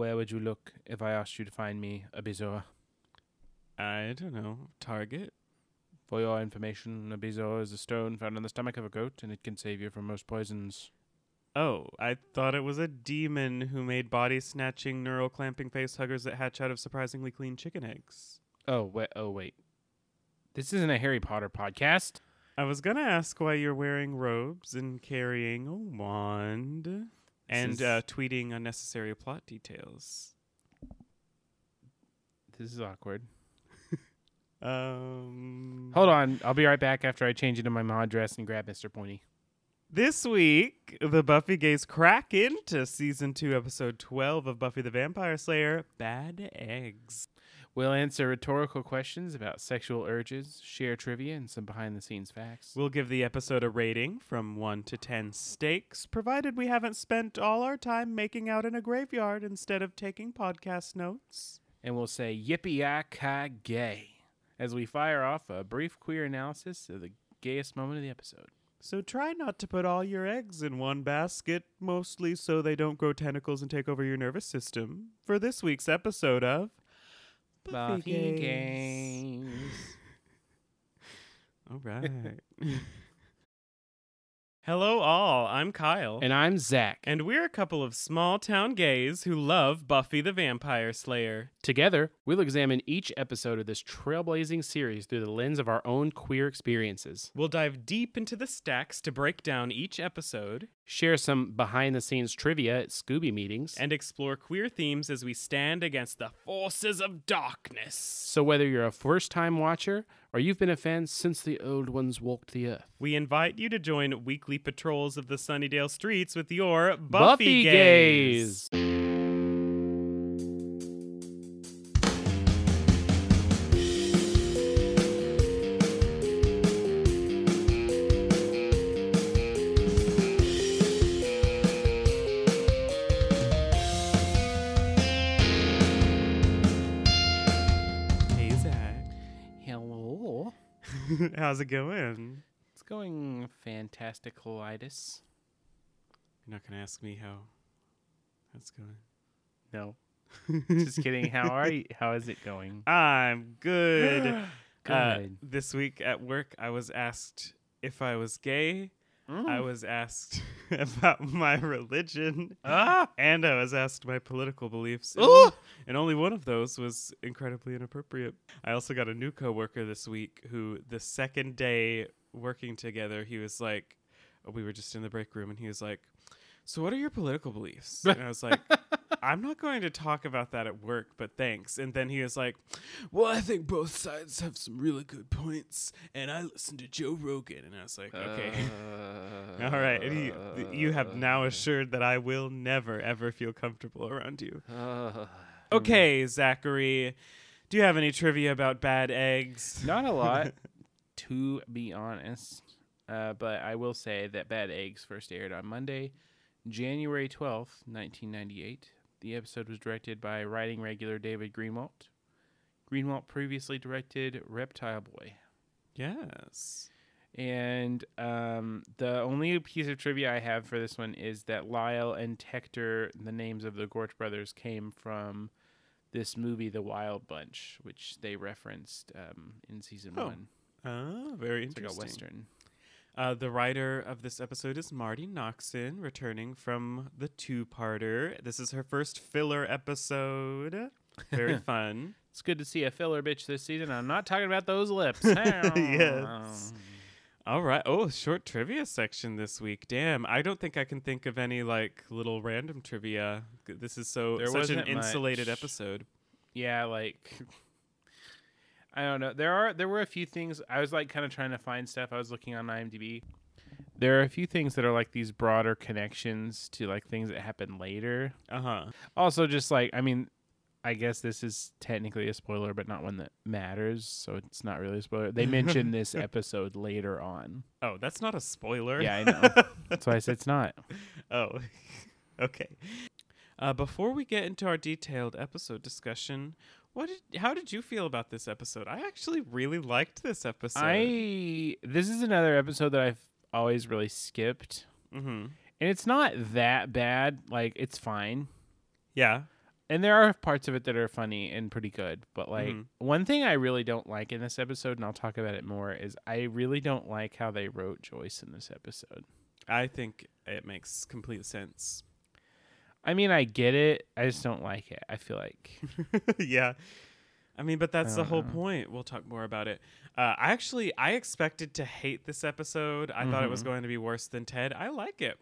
where would you look if I asked you to find me a bezoar? I don't know. Target. For your information, a bezoar is a stone found in the stomach of a goat, and it can save you from most poisons. Oh, I thought it was a demon who made body snatching, neural clamping face huggers that hatch out of surprisingly clean chicken eggs. Oh wait, oh wait. This isn't a Harry Potter podcast. I was gonna ask why you're wearing robes and carrying a wand and uh, tweeting unnecessary plot details. This is awkward. Um, Hold on, I'll be right back after I change into my mod dress and grab Mr. Pointy. This week, the Buffy gays crack into season two, episode twelve of Buffy the Vampire Slayer: Bad Eggs. We'll answer rhetorical questions about sexual urges, share trivia, and some behind-the-scenes facts. We'll give the episode a rating from 1 to 10 stakes, provided we haven't spent all our time making out in a graveyard instead of taking podcast notes. and we'll say yippee ki gay as we fire off a brief queer analysis of the gayest moment of the episode. So try not to put all your eggs in one basket, mostly so they don't grow tentacles and take over your nervous system, for this week's episode of Buffy gays. All right. Hello, all. I'm Kyle. And I'm Zach. and we're a couple of small town gays who love Buffy the Vampire Slayer. Together, we'll examine each episode of this trailblazing series through the lens of our own queer experiences, We'll dive deep into the stacks to break down each episode share some behind the scenes trivia at Scooby meetings, and explore queer themes as we stand against the forces of darkness. so whether you're a first time watcher or you've been a fan since the old ones walked the earth. We invite you to join weekly patrols of the Sunnydale streets with your Buffy, Buffy gays. gays. How's it going? It's going fantasticalitis. You're not going to ask me how that's going. No. Just kidding. How are you? How is it going? I'm good. Uh, Good. this week at work, I was asked if I was gay. I was asked about my religion. ah! And I was asked my political beliefs. And, and only one of those was incredibly inappropriate. I also got a new coworker this week who, the second day working together, he was like, we were just in the break room, and he was like, So, what are your political beliefs? And I was like, I'm not going to talk about that at work, but thanks. And then he was like, Well, I think both sides have some really good points, and I listen to Joe Rogan. And I was like, Okay. Uh, All right. And he, th- you have now assured that I will never, ever feel comfortable around you. uh, Okay, Zachary. Do you have any trivia about bad eggs? Not a lot, to be honest. Uh, but I will say that Bad Eggs first aired on Monday, January 12th, 1998. The episode was directed by writing regular David Greenwalt. Greenwalt previously directed Reptile Boy. Yes. And um, the only piece of trivia I have for this one is that Lyle and Tector, the names of the Gorch brothers, came from this movie, The Wild Bunch, which they referenced um, in season Oh, one. Ah, very It's like a interesting. western. Uh, the writer of this episode is Marti Noxon, returning from the two-parter. This is her first filler episode. Very fun. It's good to see a filler bitch this season. I'm not talking about those lips. Yes. All right. Oh, short trivia section this week. Damn, I don't think I can think of any like little random trivia. This is so There such an insulated much. episode. Yeah, like I don't know. There are there were a few things I was like kind of trying to find stuff. I was looking on IMDb. There are a few things that are like these broader connections to like things that happen later. Uh huh. Also, just like I mean, I guess this is technically a spoiler, but not one that matters, so it's not really a spoiler. They mention this episode later on. Oh, that's not a spoiler. Yeah, I know. That's why I said it's not. Oh, okay. Uh, before we get into our detailed episode discussion, what did, how did you feel about this episode? I actually really liked this episode. I this is another episode that I've always really skipped. Mm-hmm. And it's not that bad. Like it's fine. Yeah. and there are parts of it that are funny and pretty good. But like Mhm. one thing I really don't like in this episode, and I'll talk about it more, is I really don't like how they wrote Joyce in this episode. I think it makes complete sense. I mean, I get it. I just don't like it. I feel like yeah. I mean, but that's the whole know. point. We'll talk more about it. Uh, I actually, I expected to hate this episode. I thought it was Mhm. going to be worse than Ted. I like it.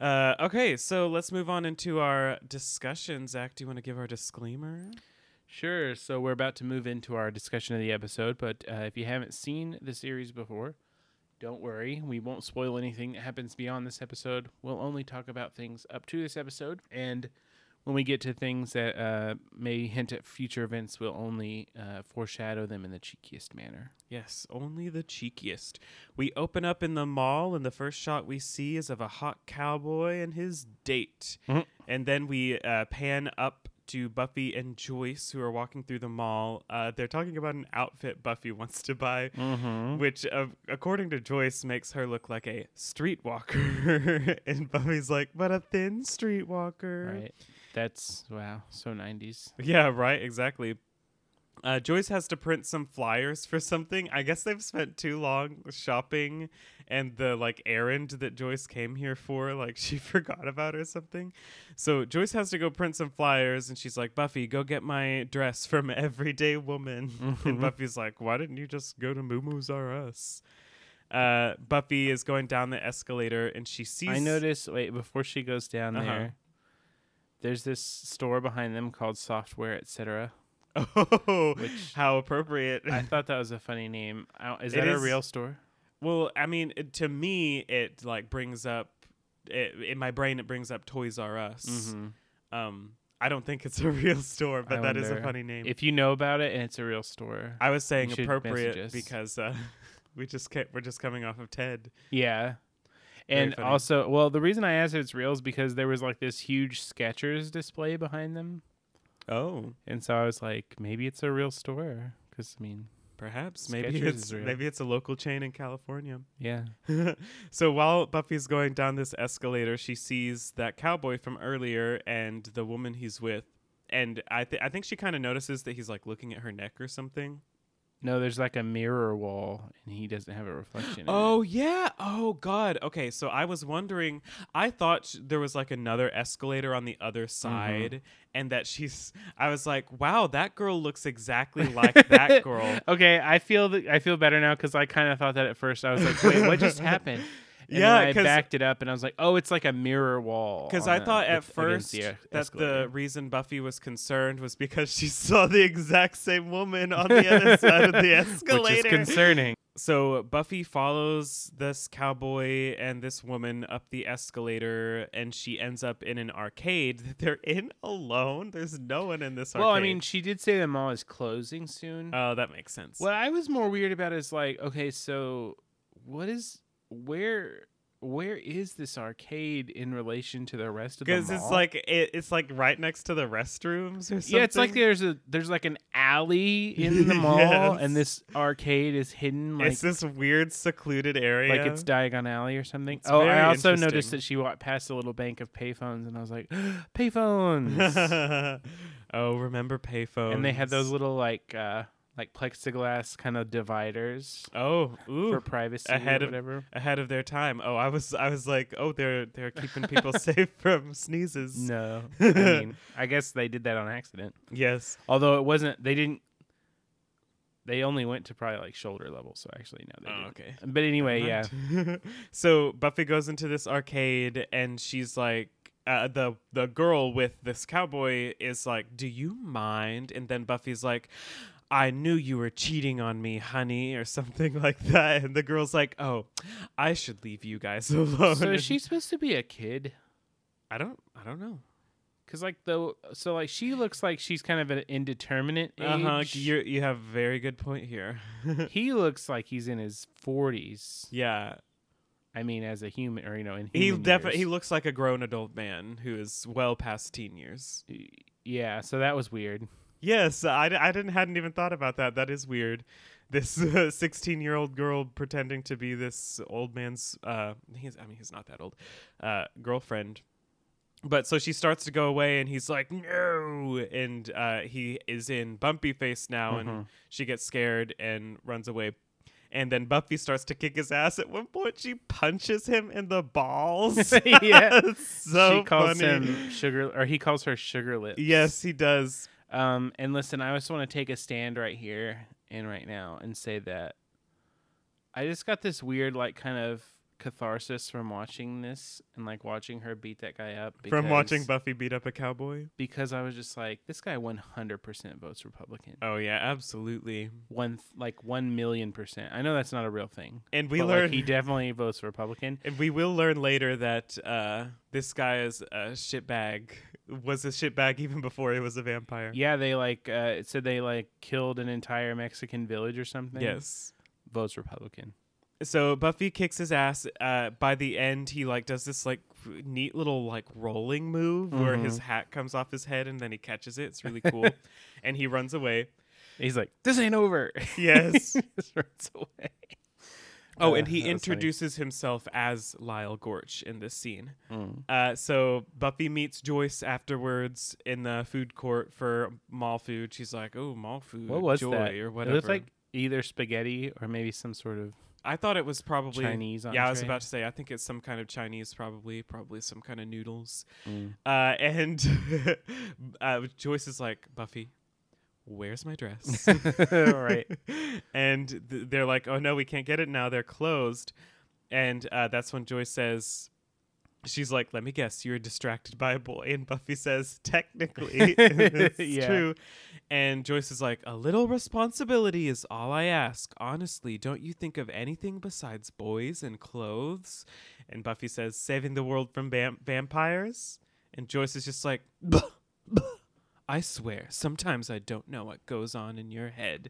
Uh, okay, so let's move on into our discussion. Zach, do you want to give our disclaimer? Sure. So we're about to move into our discussion of the episode, but uh, if you haven't seen the series before, don't worry. We won't spoil anything that happens beyond this episode. We'll only talk about things up to this episode, and when we get to things that uh, may hint at future events, we'll only uh, foreshadow them in the cheekiest manner. Yes, only the cheekiest. We open up in the mall, and the first shot we see is of a hot cowboy and his date. Mhm. And then we uh, pan up to Buffy and Joyce, who are walking through the mall. Uh, they're talking about an outfit Buffy wants to buy, Mm-hmm. which, uh, according to Joyce, makes her look like a streetwalker. and Buffy's like, but a thin streetwalker. Right. That's wow. So nineties. Yeah, right, exactly. Uh, Joyce has to print some flyers for something. I guess they've spent too long shopping, and the like errand that Joyce came here for, like she forgot about or something. So Joyce has to go print some flyers, and she's like, "Buffy, go get my dress from Everyday Woman." and Mhm. Buffy's like, "Why didn't you just go to Moo's R Us?" Uh, Buffy is going down the escalator, and she sees. I noticed. Wait, before she goes down Uh-huh. there, there's this store behind them called Software Etc. Oh, Which- how appropriate! I thought that was a funny name. Is It that a is- real store? Well, I mean, it, to me, it like brings up it, in my brain. It brings up Toys R Us. Mm-hmm. Um, I don't think it's a real store, but I that is a funny name. If you know about it and it's a real store, I was saying appropriate because uh, we just kept, we're just coming off of Ted. yeah. And also, well, the reason I asked if it's real is because there was like this huge Skechers display behind them, Oh, and so I was like, maybe it's a real store. Because I mean, perhaps maybe Skechers it's is real. maybe it's a local chain in California. yeah. so while Buffy's going down this escalator, she sees that cowboy from earlier and the woman he's with. And I, th- I think she kind of notices that he's like looking at her neck or something. No, there's like a mirror wall, and he doesn't have a reflection. in it. Oh yeah. Oh god. Okay, so I was wondering. I thought sh- there was like another escalator on the other mm-hmm. side, and that she's. I was like, wow, that girl looks exactly like that girl. Okay, I feel that I feel better now because I kind of thought that at first. I was like, "Wait, what just happened?" And Yeah, I backed it up, and I was like, "Oh, it's like a mirror wall." Because I thought at with- first the, that the reason Buffy was concerned was because she saw the exact same woman on the other side of the escalator. which is concerning. So Buffy follows this cowboy and this woman up the escalator, and she ends up in an arcade that they're in alone. There's no one in this arcade. Well, I mean, she did say the mall is closing soon. oh, that makes sense. what I was more weird about is like, okay, so what is where where is this arcade in relation to the rest of the mall? Because it's like it, it's like right next to the restrooms or something. yeah, it's like there's a there's like an alley in the mall, Yes. and this arcade is hidden like it's this weird secluded area. like it's Diagon Alley or something. It's oh, I also noticed that she walked past a little bank of payphones, and I was like, payphones. oh, remember payphones? and they had those little like uh like plexiglass kind of dividers Oh, ooh, for privacy ahead or of- whatever. ahead of their time. Oh, I was I was like, oh, they're they're keeping people safe from sneezes. No, I mean, I guess they did that on accident. Yes. Although it wasn't, they didn't. They only went to probably like shoulder level, so actually no, they Oh, didn't. okay. But anyway, yeah. so Buffy goes into this arcade and she's like uh, the the girl with this cowboy is like, "Do you mind?" And then Buffy's like, "I knew you were cheating on me, honey," or something like that. And the girl's like, "Oh, I should leave you guys alone." So is she supposed to be a kid? I don't I don't know. Cause like the so like she looks like she's kind of an indeterminate age. Uh huh. You you have a very good point here. he looks like he's in his forties. yeah, I mean, as a human, or you know, in he definitely he looks like a grown adult man who is well past teen years. Yeah, so that was weird. Yes, I, I didn't hadn't even thought about that. That is weird. This uh, sixteen-year-old girl pretending to be this old man's. Uh, he's I mean he's not that old. Uh, girlfriend. but so she starts to go away and he's like no and uh, he is in bumpy face now and Mhm. she gets scared and runs away and then buffy starts to kick his ass at one point she punches him in the balls Yeah. It's so she calls funny him sugar, or he calls her sugar lips. yes he does Um, and listen, I just want to take a stand right here and right now and say that I just got this weird, like, kind of catharsis from watching this and like watching her beat that guy up. from watching buffy beat up a cowboy because I was just like, this guy 100% votes Republican. oh yeah absolutely One like one million percent. I know that's not a real thing. and we learn like, he definitely votes Republican. And we will learn later that uh, this guy is a shitbag. Was a shitbag even before he was a vampire. Yeah, they like uh, it said they like killed an entire Mexican village or something. Yes. votes Republican. So Buffy kicks his ass. Uh, by the end, he like does this like neat little like rolling move where his Mhm. hat comes off his head and then he catches it. It's really cool, and he runs away. He's like, this ain't over. Yes. Just runs away. Oh, Uh, and he that was funny. introduces himself as Lyle Gorch in this scene. Mm. Uh, so Buffy meets Joyce afterwards in the food court for mall food. She's like, "Oh, mall food, What was joy that? or whatever." It looked like either spaghetti or maybe some sort of I thought it was probably Chinese. Yeah, I was about to say. I think it's some kind of Chinese, probably, probably some kind of noodles. Mm. Uh, and uh, Joyce is like, Buffy, where's my dress? Right. and th- they're like, oh no, we can't get it now. They're closed. And uh, that's when Joyce says, she's like, let me guess, you're distracted by a boy. And Buffy says, technically, it's Yeah. true. And Joyce is like, a little responsibility is all I ask. Honestly, don't you think of anything besides boys and clothes? And Buffy says, saving the world from vam- vampires. And Joyce is just like, "Bah, bah. I swear, sometimes I don't know what goes on in your head.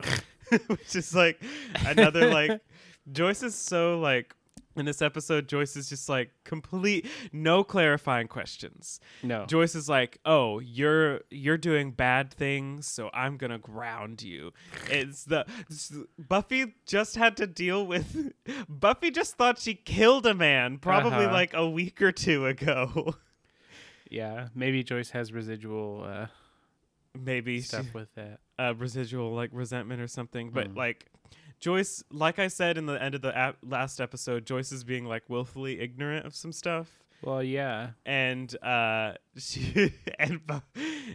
Which is like another like Joyce is so like in this episode, Joyce is just like complete no clarifying questions. No. Joyce is like, "Oh, you're you're doing bad things, so I'm gonna ground you." It's the it's- Buffy just had to deal with. Buffy just thought she killed a man probably Uh-huh. like a week or two ago. yeah, maybe Joyce has residual uh, Maybe she- stuff with that. uh, residual like resentment or something. But Mm. like Joyce, like I said in the end of the ap- last episode, Joyce is being like willfully ignorant of some stuff. Well, yeah. and uh she and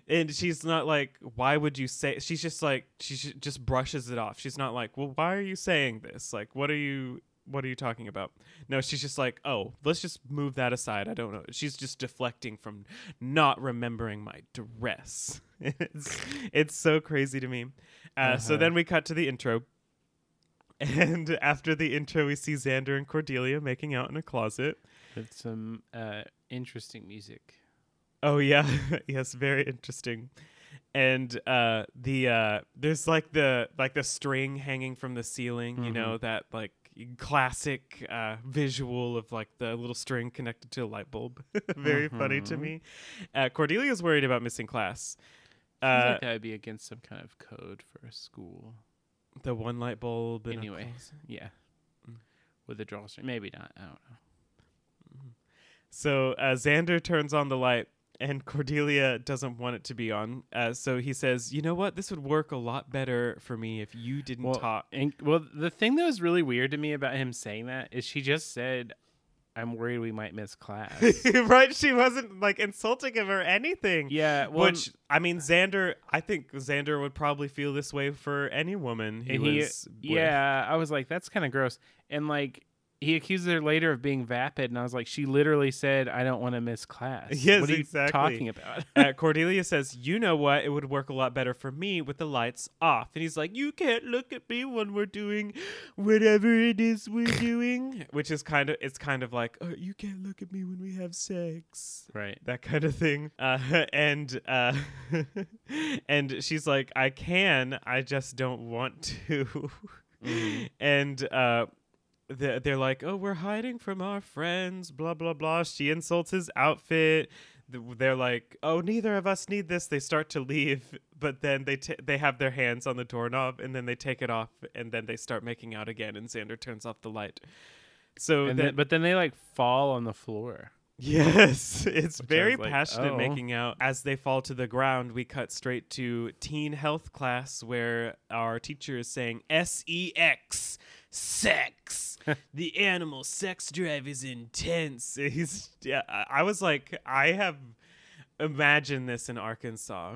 and she's not like why would you say she's just like she sh- just brushes it off. She's not like well why are you saying this? Like what are you what are you talking about? No she's just like oh let's just move that aside. I don't know. She's just deflecting from not remembering my dress. It's it's so crazy to me. Uh, so Uh-huh. then we cut to the intro and after the intro we see xander and cordelia making out in a closet With some uh, interesting music. Oh yeah, yes, very interesting. And uh, the uh, there's like the like the string hanging from the ceiling, you know that like classic uh, visual of like the little string connected to a light bulb. very funny to Mhm. me. Uh, Cordelia's worried about missing class. Seems Uh, like that would be against some kind of code for a school. The one light bulb. Anyway. Yeah. Mm. With a drawstring. Maybe not. I don't know. So uh, Xander turns on the light, and Cordelia doesn't want it to be on. Uh, so he says, "You know what? This would work a lot better for me if you didn't Well, talk." And well, the thing that was really weird to me about him saying that is she just said, "I'm worried we might miss class." right? She wasn't like insulting him or anything. yeah, well, Which I mean, Xander. I think Xander would probably feel this way for any woman he he, was. with. yeah, I was like, that's kind of gross. And like, he accuses her later of being vapid, and I was like, she literally said, "I don't want to miss class." Yes, what are you exactly. talking about? uh, Cordelia says, "You know what? It would work a lot better for me with the lights off." And he's like, "You can't look at me when we're doing whatever it is we're doing," which is kind of it's kind of like, oh, "You can't look at me when we have sex." right. that kind of thing. Uh, and uh, and she's like, I can, I just don't want to. Mhm. and uh, they're, they're like, oh, we're hiding from our friends, blah blah blah. She insults his outfit. They're like, oh, neither of us need this. They start to leave, but then they t- they have their hands on the doorknob, and then they take it off, and then they start making out again. And Xander turns off the light. So then, then, but then they like fall on the floor. Yes, it's Which very like, passionate oh. making out. As they fall to the ground, we cut straight to teen health class where our teacher is saying S E X sex. the animal sex drive is intense. He's yeah, I was like I have imagined this in Arkansas.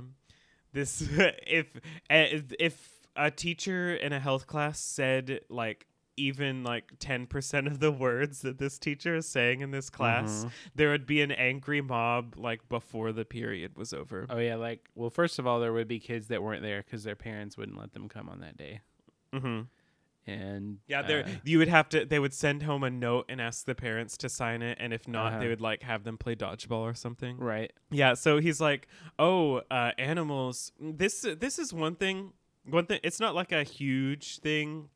This if eh, if a teacher in a health class said like even like 10% of the words that this teacher is saying in this class Mhm. there would be an angry mob like before the period was over. Oh yeah, like well, first of all, there would be kids that weren't there because their parents wouldn't let them come on that day, hmm and Yeah, there uh, you would have to. They would send home a note and ask the parents to sign it, and if not, Uh-huh. they would like have them play dodgeball or something. right. Yeah, so he's like, "Oh, uh, animals. This this is one thing. One thing. It's not like a huge thing,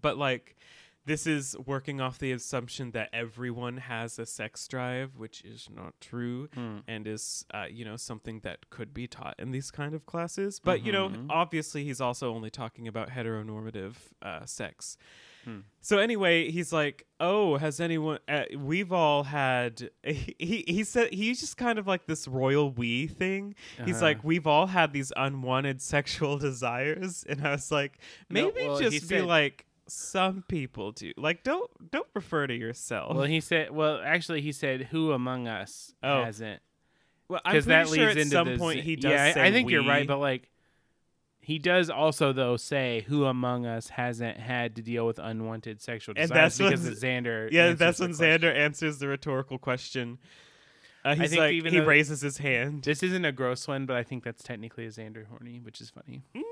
but like." This is working off the assumption that everyone has a sex drive, which is not true Mm. and is uh, you know something that could be taught in these kind of classes but you know Mhm. obviously he's also only talking about heteronormative uh, sex Hmm. so anyway he's like oh has anyone uh, we've all had he, he said he's just kind of like this royal we thing he's Uh-huh. like we've all had these unwanted sexual desires and i was like No, maybe well, he just be said- like some people do like don't don't refer to yourself Well, he said. Well, actually, he said, "Who among us Oh. hasn't?" well i'm Because pretty that sure leads at into some point z- he does Yeah, I- say I think you're right, but like, he does also though say, "Who among us hasn't had to deal with unwanted sexual And desires?" that's because when of Xander. Yeah, that's when question. Xander answers the rhetorical question. Uh, he's like, he raises his hand. This isn't a gross one, but I think that's technically a Xander horny, which is funny. Mm.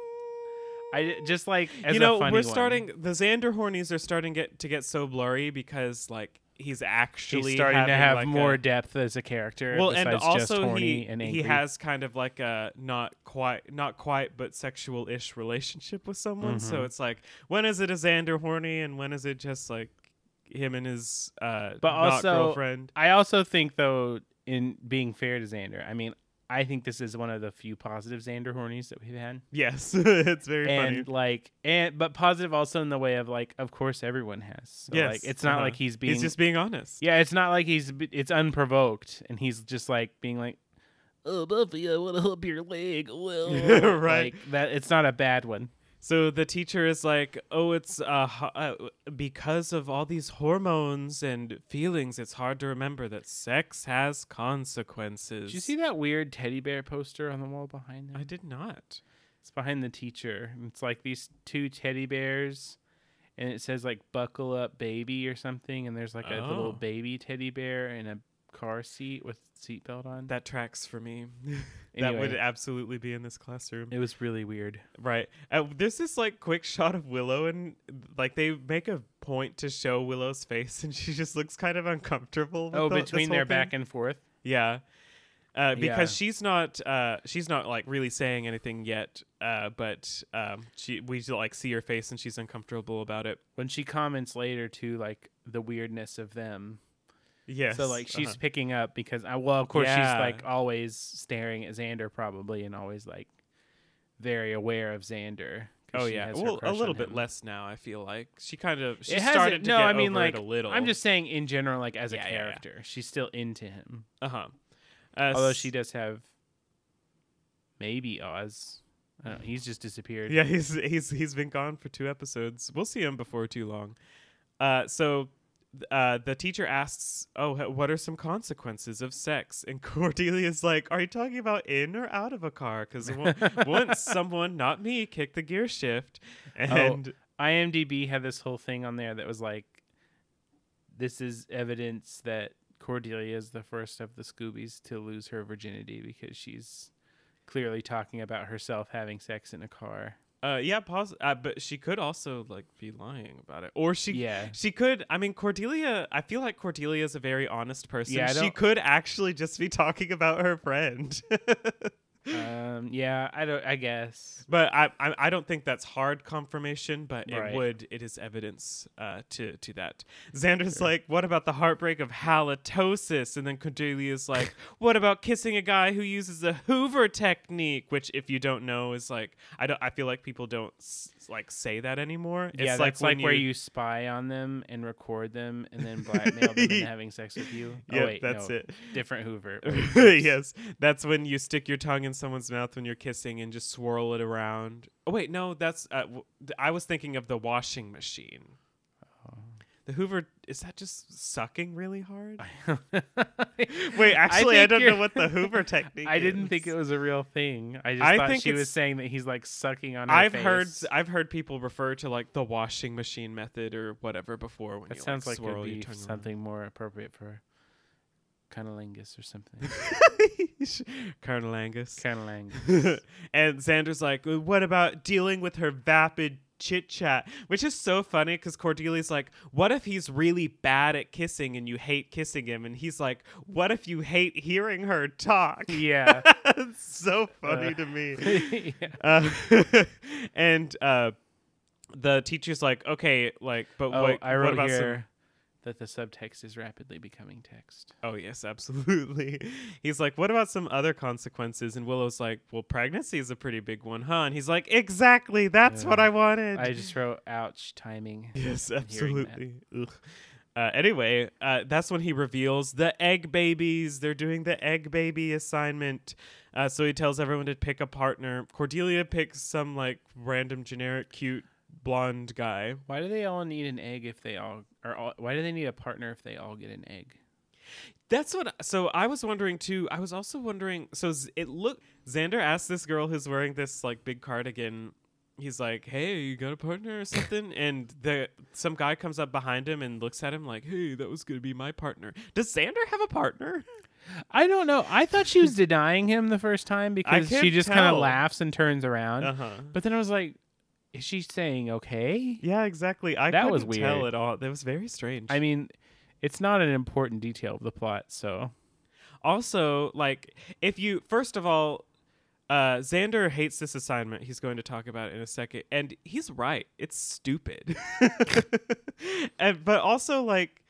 I just like as you know, we're one. starting. The Xander hornies are starting get to get so blurry because like he's actually He's starting to have like, more a- depth as a character. well, and also horny he he has kind of like a not quite not quite but sexual ish relationship with someone. So Mhm. it's like when is it a Xander horny and when is it just like him and his uh But also- girlfriend? I also think though, in being fair to Xander, I mean, I think this is one of the few positive Xander hornies that we've had. Yes, it's very and funny. like and but positive also in the way of like of course everyone has so Yes, like it's not uh-huh. like he's being He's just being honest. yeah it's not like he's it's unprovoked and he's just like being like oh buffy i want to help your leg well Right. like that it's not a bad one So the teacher is like, "Oh, it's uh, uh because of all these hormones and feelings, it's hard to remember that sex has consequences." did you see that weird teddy bear poster on the wall behind him I did not. it's behind the teacher it's like these two teddy bears and it says like buckle up baby or something and there's like a Oh. little baby teddy bear and a car seat with seatbelt on That tracks for me. that would absolutely be in this classroom, It was really weird. right? Uh, there's this like quick shot of Willow, and like they make a point to show Willow's face, and she just looks kind of uncomfortable. Oh, the- between their thing. back and forth. Yeah. Uh, because Yeah. she's not uh, she's not like really saying anything yet, uh, but um, she we like see her face and she's uncomfortable about it. When she comments later to like the weirdness of them. Yes. So like she's uh-huh. picking up because I well of course Yeah. she's like always staring at Xander probably and always like very aware of Xander. Oh yeah. Well, a little bit less now. I feel like she kind of she It started to no, get I mean like a little. I'm just saying in general like as a Yeah, yeah, yeah. character she's still into him. uh-huh. Uh Although she does have maybe Oz. I don't know, he's just disappeared. Yeah, he's he's he's been gone for two episodes. We'll see him before too long. Uh, so uh, the teacher asks, "Oh, what are some consequences of sex?" And Cordelia's like, "Are you talking about in or out of a car? Because once someone, not me, kicked the gear shift, and IMDb had this whole thing on there that was like, this is evidence that Cordelia is the first of the Scoobies to lose her virginity because she's clearly talking about herself having sex in a car. Uh, yeah, pause. Uh, but she could also like be lying about it, or she Yeah. She could. I mean, Cordelia. I feel like Cordelia is a very honest person. Yeah, she could actually just be talking about her friend. Um, yeah, I don't. I guess. But I, I I don't think that's hard confirmation, but Right. it would it is evidence uh, to to that. Xander's like, what about the heartbreak of halitosis? And then Cordelia's like, what about kissing a guy who uses the Hoover technique? Which, if you don't know, is like I don't I feel like people don't s- like say that anymore. yeah, it's that's like, where you spy on them and record them and then blackmail them into having sex with you. Yep, oh wait, that's no, it. Different Hoover. Wait, yes, that's when you stick your tongue in someone's mouth when you're kissing and just swirl it around. Oh wait, no, that's uh, w- I was thinking of the washing machine. The Hoover is that just sucking really hard? Wait, actually, I, think don't know what the Hoover technique. I didn't think it was a real thing. I just I thought think she was saying that he's like sucking on her I've heard. I've heard people refer to like the washing machine method or whatever before when That you sounds like, like, swirl it'd your around. something more appropriate for cunnilingus or something. Colonel Angus. Cunnilingus. and Xander's like, "Uh, what about dealing with her vapid chit chat? Which is so funny because Cordelia's like, what if he's really bad at kissing and you hate kissing him? And he's like, what if you hate hearing her talk? yeah. it's so funny Uh, to me. yeah. Uh, and uh, the teacher's like, okay, like, but Oh, what, I what wrote about some here that the subtext is rapidly becoming text. Oh yes, absolutely. He's like, "What about some other consequences?" And Willow's like, "Well, pregnancy is a pretty big one, huh?" And he's like, "Exactly. That's what I wanted." I just wrote ouch timing. yes, absolutely. Ugh. Uh, anyway, uh, that's when he reveals the egg babies. They're doing the egg baby assignment. Uh, so he tells everyone to pick a partner. Cordelia picks some like random generic cute blonde guy. Why do they all need an egg if they all or all, why do they need a partner if they all get an egg? That's what. So I was wondering too. I was also wondering. So it look. Xander asked this girl who's wearing this like big cardigan. He's like, "Hey, you got a partner or something?" and the some guy comes up behind him and looks at him like, "Hey, that was gonna be my partner." Does Xander have a partner? I don't know. I thought she was denying him the first time because she just kind of laughs and turns around. Uh huh. But then I was like, is she saying okay? Yeah, exactly. I That couldn't was tell weird. at all. That was very strange. I mean, it's not an important detail of the plot, so also, like, if you first of all, uh, Xander hates this assignment. He's going to talk about it in a second, and he's right. It's stupid. and but also like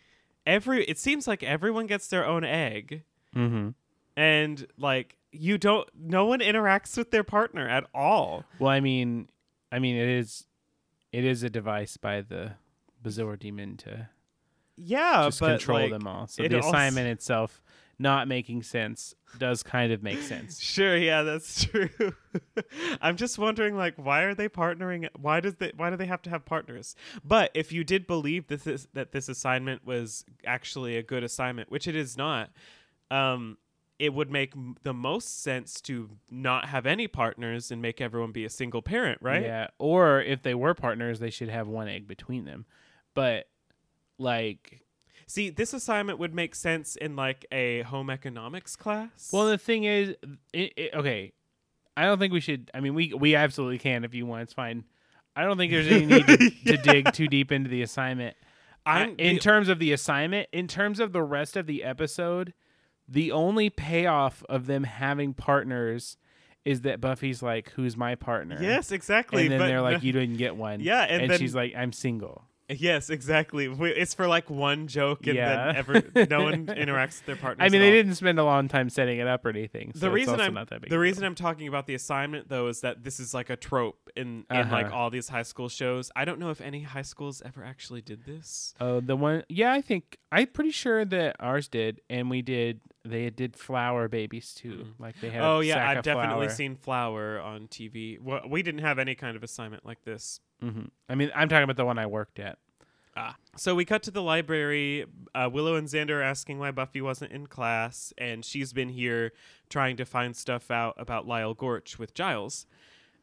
every, it seems like everyone gets their own egg, mm-hmm. and like you don't, no one interacts with their partner at all. Well, I mean, I mean, it is, it is a device by the Bezoar demon to Yeah, just but control like, them all. So the also- assignment itself not making sense does kind of make sense. Sure, yeah, that's true. I'm just wondering, like, why are they partnering? Why does they? Why do they have to have partners? But if you did believe this is, that this assignment was actually a good assignment, which it is not, um, it would make m- the most sense to not have any partners and make everyone be a single parent, right? Yeah. Or if they were partners, they should have one egg between them. But like, See, this assignment would make sense in like a home economics class. well, the thing is, it, it, okay, I don't think we should. I mean, we we absolutely can if you want. It's fine. I don't think there's any need to, to dig too deep into the assignment. I, I'm in the- terms of the assignment, in terms of the rest of the episode, the only payoff of them having partners is that Buffy's like, "Who's my partner?" yes, exactly. and then but they're like, "You didn't get one." Yeah, and and, then- she's like, "I'm single." Yes, exactly. It's for like one joke, and Yeah. then ever no one interacts with their partner. I mean, they didn't spend a long time setting it up or anything. So The reason also I'm not that big. the deal. reason I'm talking about the assignment though is that this is like a trope in in like Uh-huh. all these high school shows. I don't know if any high schools ever actually did this. Oh, the one. Yeah, I think I'm pretty sure that ours did, and we did. They did flour babies too. Mhm. Like they had. Oh yeah, I've definitely flour. seen Flower on TV. Well, we didn't have any kind of assignment like this. hmm I mean, I'm talking about the one I worked at. Ah. So we cut to the library. Uh, Willow and Xander are asking why Buffy wasn't in class, and she's been here trying to find stuff out about Lyle Gorch with Giles.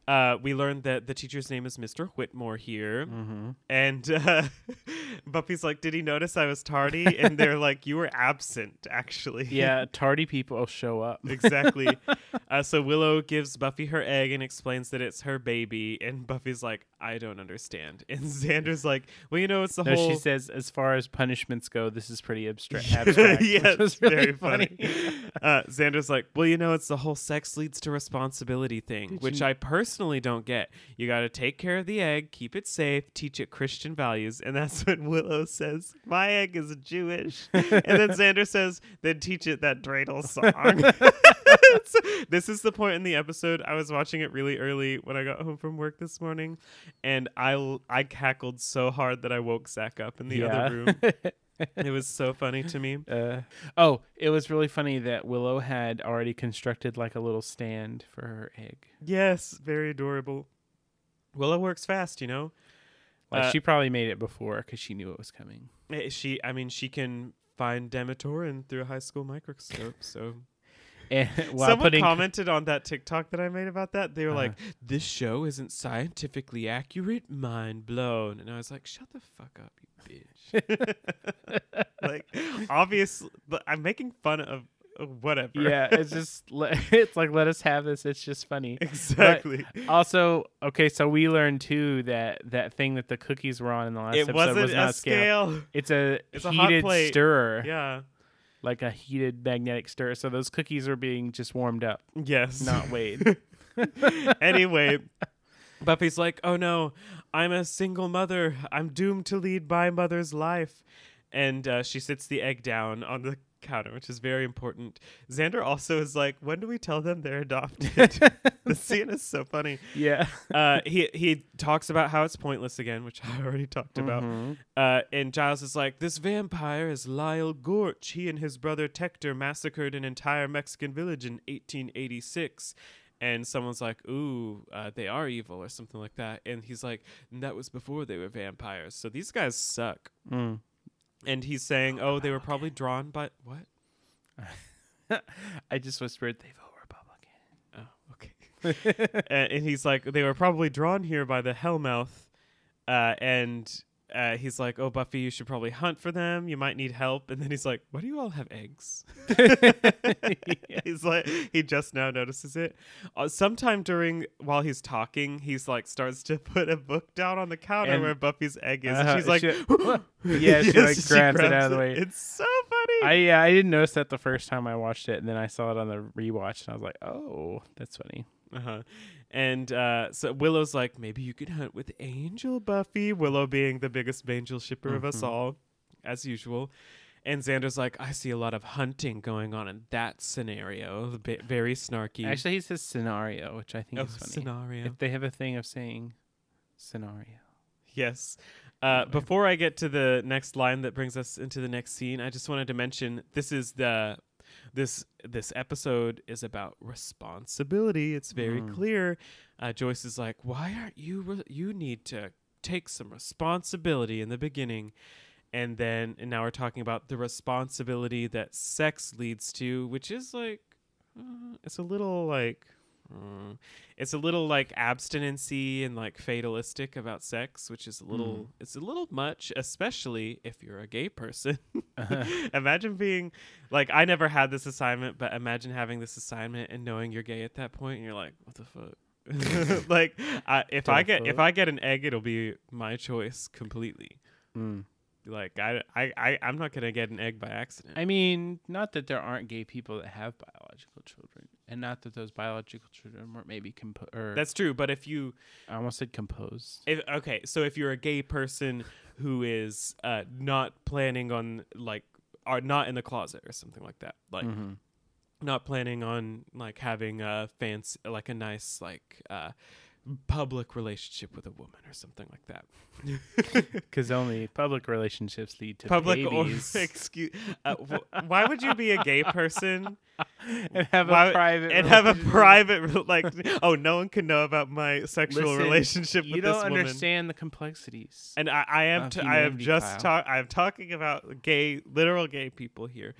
Uh, we learned that the teacher's name is Mr. Whitmore here, Mm-hmm. and uh, Buffy's like, "Did he notice I was tardy?" And they're like, "You were absent, actually." Yeah, tardy people show up. exactly. Uh, so Willow gives Buffy her egg and explains that it's her baby, and Buffy's like, "I don't understand." And Xander's like, "Well, you know, it's the No, whole." she says, as far as punishments go, this is pretty abstra- abstract. yeah, it's really very funny. uh, Xander's like, well, you know, it's the whole sex leads to responsibility thing, Did which you- I personally don't get. You got to take care of the egg, keep it safe, teach it Christian values, and that's what Willow says, "My egg is Jewish," and then Xander says, "Then teach it that dreidel song." So, this is the point in the episode. I was watching it really early when I got home from work this morning, and I, I cackled so hard that I woke Zach up in the other room. It was so funny to me. Uh, oh, it was really funny that Willow had already constructed like a little stand for her egg. Yes, very adorable. Willow works fast, you know. Like Uh, she probably made it before because she knew it was coming. Eh, She, I mean, she can find Dematorin through a high school microscope. So And while someone putting commented on that TikTok that I made about that. They were Uh-huh. like, "This show isn't scientifically accurate. Mind blown." And I was like, "Shut the fuck up, you bitch!" like, obvious. but I'm making fun of whatever. yeah, it's just it's like let us have this. It's just funny. exactly. Also, okay, so we learned too that that thing that the cookies were on in the last It episode was not a scale. It's a It's a hot heated plate. stirrer, Yeah. Like a heated magnetic stir. So those cookies are being just warmed up, Yes. not weighed. anyway, Buffy's like, "Oh no, I'm a single mother. I'm doomed to lead my mother's life." And uh, she sits the egg down on the counter, which is very important. Xander also is like, "When do we tell them they're adopted?" the scene is so funny. yeah. Uh, he he talks about how it's pointless again, which I already talked about. Mhm. Uh, and Giles is like, This vampire is Lyle Gorch. He and his brother Tector massacred an entire Mexican village in 1886. And someone's like, Ooh, uh, they are evil, or something like that. And he's like, That was before they were vampires. So these guys suck. Mm. And he's saying, Oh, they were probably drawn by. What? I just whispered they vote Republican. Oh, okay. and, and he's like, They were probably drawn here by the Hellmouth. Uh, and. Uh, he's like, "Oh, Buffy, you should probably hunt for them. You might need help." And then he's like, "Why do you all have eggs?" he's like he just now notices it uh, sometime during while he's talking he's like starts to put a book down on the counter And- where buffy's egg is Uh-huh, and she's like she- yeah, she like Yes, grabs it out of the way. it's so funny I yeah, I didn't notice that the first time I watched it, and then I saw it on the rewatch, and I was like, "Oh, that's funny." uh-huh and uh so willow's like maybe you could hunt with angel buffy willow being the biggest angel shipper of us Mhm. all as usual and xander's like i see a lot of hunting going on in that scenario bit very snarky Actually, he says scenario, which I think oh, is funny. scenario If they have a thing of saying scenario. Yes. Uh, before I get to the next line that brings us into the next scene, I just wanted to mention this is the this this episode is about responsibility. It's very Mm. clear. Uh, Joyce is like, "Why aren't you? Re- you need to take some responsibility in the beginning." And then, and now we're talking about the responsibility that sex leads to, which is like, uh, it's a little like, uh, it's a little like abstinency and like fatalistic about sex, which is a little, Mm. it's a little much, especially if you're a gay person. imagine being like, I never had this assignment, but imagine having this assignment and knowing you're gay at that point, and you're like, what the fuck. like I, if The I get if? I get an egg, it'll be my choice completely. Mm. Like I, I, I I'm not gonna get an egg by accident. I mean, not that there aren't gay people that have biological children, and not that those biological children weren't maybe compo- or That's true, but if you I almost said composed. If, okay, so if you're a gay person who is uh, not planning on like are not in the closet or something like that, like Mhm. not planning on like having a fancy like a nice like uh, public relationship with a woman or something like that. Because only public relationships lead to public babies. or excuse. Uh, wh- why would you be a gay person and have Why- a private and have a private like? Oh, no one can know about my sexual Listen, relationship You with don't this woman. understand the complexities. And I, I am of t- I am just Kyle. talk I'm talking about gay literal gay people here.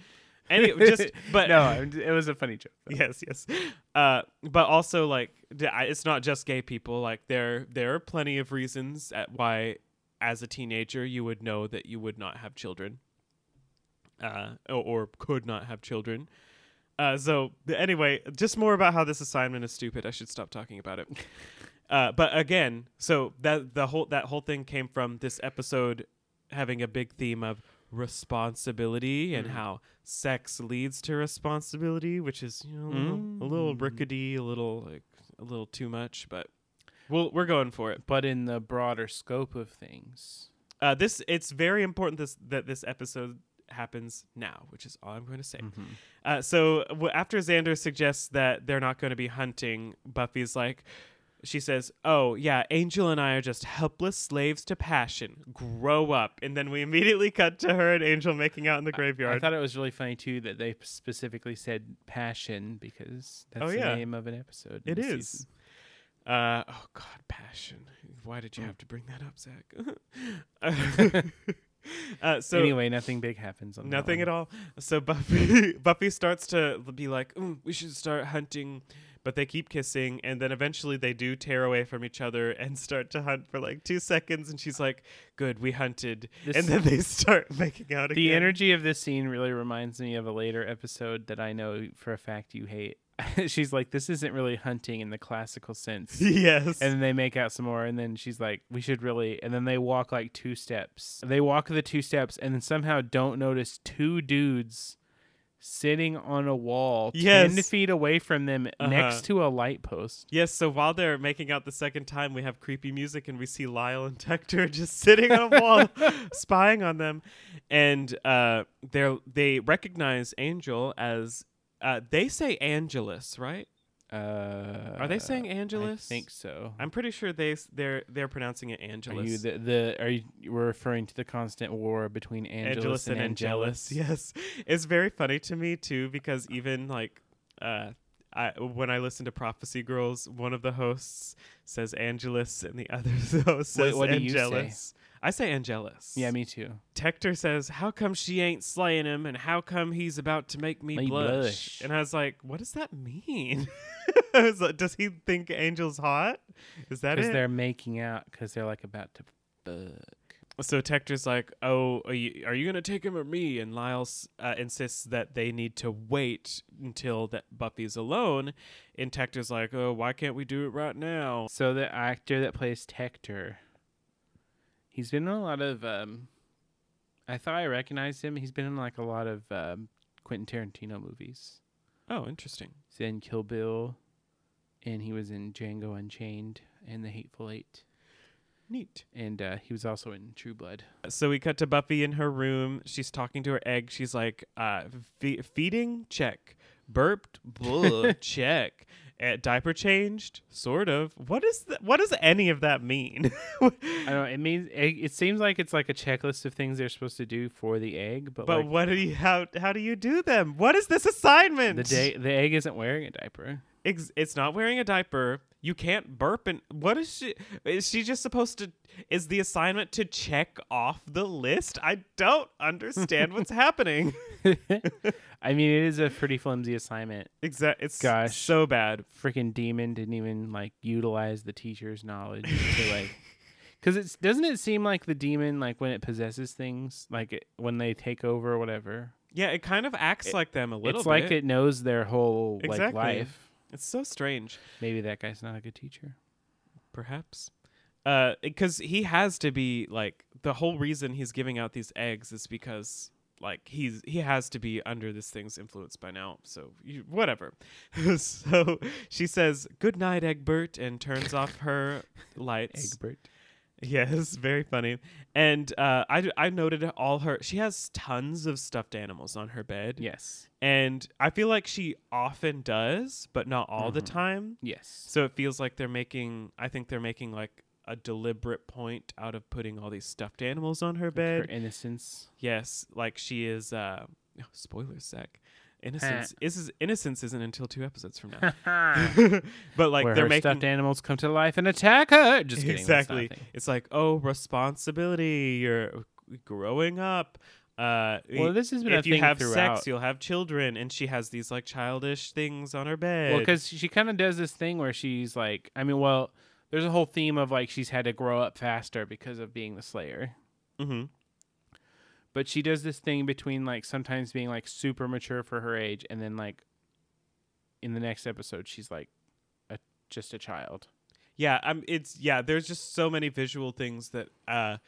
Anyway, just but no, it was a funny joke. though. yes, yes. Uh, but also like it's not just gay people. Like there there are plenty of reasons at why as a teenager you would know that you would not have children uh, or, or could not have children. Uh, so anyway, just more about how this assignment is stupid. I should stop talking about it. Uh, but again, so that the whole that whole thing came from this episode having a big theme of responsibility and Mhm. how sex leads to responsibility, which is you know a little, a little Mm. rickety, a little like a little too much, but we'll, we're going for it. But in the broader scope of things, Uh, this it's very important this that this episode happens now, which is all I'm going to say. Mhm. Uh, so w- after Xander suggests that they're not going to be hunting, Buffy's like, she says, "Oh yeah, Angel and I are just helpless slaves to passion. Grow up." And then we immediately cut to her and Angel making out in the graveyard. I graveyard. thought it was really funny too that they specifically said passion because that's Oh, the name of an episode. it is. Uh, oh God, passion. Why did you Mm. have to bring that up, Zach? uh, so anyway, nothing big happens on Nothing at all. So Buffy Buffy starts to be like, mm, we should start hunting, but they keep kissing, and then eventually they do tear away from each other and start to hunt for like two seconds, and she's like, "Good, we hunted," This- and then they start making out again. The again. energy of this scene really reminds me of a later episode that I know for a fact you hate. she's like, "This isn't really hunting in the classical sense." yes. and then they make out some more and then she's like we should really and then they walk like two steps they walk the two steps and then somehow don't notice two dudes sitting on a wall 10 feet away from them Uh-huh. next to a light post Yes, so while they're making out the second time, we have creepy music and we see Lyle and Tector just sitting on a wall spying on them. And uh they they recognize Angel as uh they say Angelus, right? Uh Are they saying Angelus? i think so I'm pretty sure they they're they're pronouncing it are Angelus. you the, the are you we're referring to the constant war between Angelus, and, Angelus? Yes, it's very funny to me too because even like uh, I when I listen to Prophecy Girls, one of the hosts says Angelus and the other host says what do you say? Angelus. I say Angelus. Yeah, me too. Tector says, "How come she ain't slaying him, and how come he's about to make me blush? blush. And I was like, "What does that mean? Like, Does he think Angel's hot? Is that Because they're making out because they're like about to fuck. So Tector's like, "Oh, are you, are you gonna take him or me?" And Lyles uh, insists that they need to wait until that Buffy's alone. And Tector's like, "Oh, why can't we do it right now?" So the actor that plays Tector, he's been in a lot of. Um, I thought I recognized him. He's been in like a lot of um, Quentin Tarantino movies. Oh, interesting. He's in Kill Bill, and he was in Django Unchained and The Hateful Eight, Neat. and uh, he was also in True Blood. So we cut to Buffy in her room. She's talking to her egg. She's like, uh, fe- "Feeding check, burped, blah, check." Uh, diaper changed, sort of. What is that? What does any of that mean? I don't know. It means it, it seems like it's like a checklist of things they're supposed to do for the egg, but, but like, what do you? How how do you do them? What is this assignment? the day the egg isn't wearing a diaper. Ex- it's not wearing a diaper. You can't burp and what is she is she just supposed to is the assignment to check off the list? I don't understand what's happening. I mean, it is a pretty flimsy assignment. Exactly. it's Gosh. so bad. freaking demon didn't even like utilize the teacher's knowledge to like because it's doesn't it seem like the demon like when it possesses things like it, when they take over or whatever Yeah, it kind of acts It- like them a little it's bit. like it knows their whole like life It's so strange. maybe that guy's not a good teacher. Perhaps. Uh because he has to be like the whole reason he's giving out these eggs is because like he's he has to be under this thing's influence by now so you, whatever. So she says good night egbert and turns off her lights. Egbert. Yes very funny. And uh I, I noted all her she has tons of stuffed animals on her bed. Yes and i feel like she often does but not all the Mhm. time yes so it feels like they're making i think they're making like a deliberate point out of putting all these stuffed animals on her bed. her innocence Yes, like she is. Uh, oh, spoilers, Zach. Innocence is innocence isn't until two episodes from now. but like they're her making stuffed animals come to life and attack her just kidding that's not a exactly. It's like oh, responsibility. You're growing up. Uh, well this has been a if you have throughout sex, you'll have children, and she has these like childish things on her bed. Well, because she kind of does this thing where she's like, I mean, well, there's a whole theme of like she's had to grow up faster because of being the Slayer. Mm-hmm. But she does this thing between like sometimes being like super mature for her age, and then like in the next episode she's like a just a child. Yeah, um, it's yeah. There's just so many visual things that uh,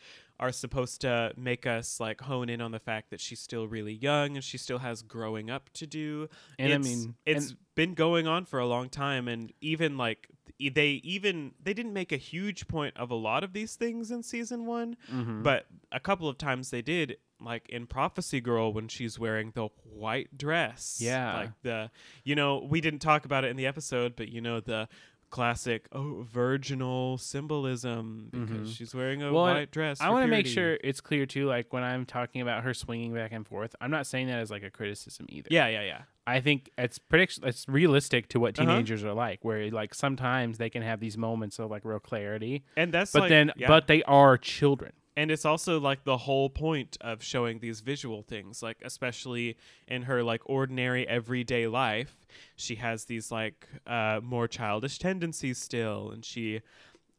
are supposed to make us like hone in on the fact that she's still really young and she still has growing up to do. And I mean, it's been going on for a long time, and even like they even they didn't make a huge point of a lot of these things in season one, Mhm. but a couple of times they did. Like in Prophecy Girl, when she's wearing the white dress, Yeah. like the you know we didn't talk about it in the episode, but you know the classic oh virginal symbolism because Mhm. she's wearing a Well, white dress. I want to make sure it's clear too. Like when I'm talking about her swinging back and forth, I'm not saying that as like a criticism either. Yeah, yeah, yeah. I think it's pretty. It's realistic to what Uh-huh. teenagers are like, where like sometimes they can have these moments of like real clarity, And that's but like, then yeah. but they are children. And it's also like the whole point of showing these visual things like especially in her like ordinary everyday life she has these like uh more childish tendencies still and she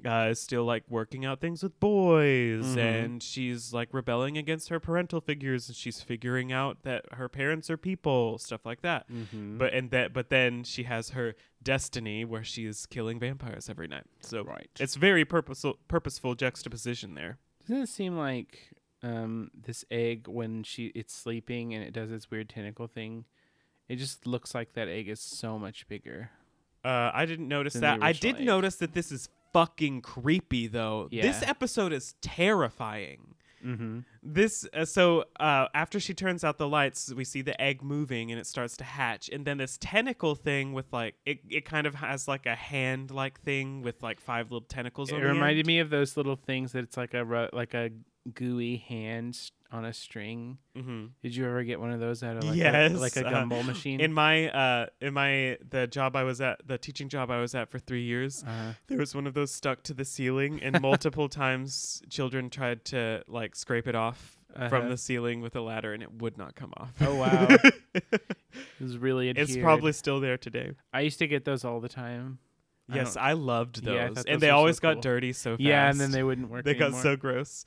uh, is still like working out things with boys Mhm. and she's like rebelling against her parental figures and she's figuring out that her parents are people stuff like that Mm-hmm. but and that but then she has her destiny where she is killing vampires every night so right, it's very purposeful purposeful juxtaposition there doesn't it seem like um, this egg when she it's sleeping and it does its weird tentacle thing? It just looks like that egg is so much bigger. Uh, I didn't notice that. I did egg. notice that this is fucking creepy though. Yeah. This episode is terrifying. Mm-hmm. This uh, so uh, after she turns out the lights, we see the egg moving and it starts to hatch, and then this tentacle thing with like it, it kind of has like a hand like thing with like five little tentacles. It reminded end. me of those little things that it's like a like a gooey hand on a string. Mhm. Did you ever get one of those out of like Yes, a, like a uh, gumball machine? In my uh in my the job I was at the teaching job I was at for three years, uh, There was one of those stuck to the ceiling, and multiple times children tried to like scrape it off Uh-huh. from the ceiling with a ladder, and it would not come off. Oh, wow. it was really it's probably still there today. I used to get those all the time. Yes, don't- I, loved those, Yeah, I and those they were so always got dirty so fast. Yeah, and then they wouldn't work. they got so gross.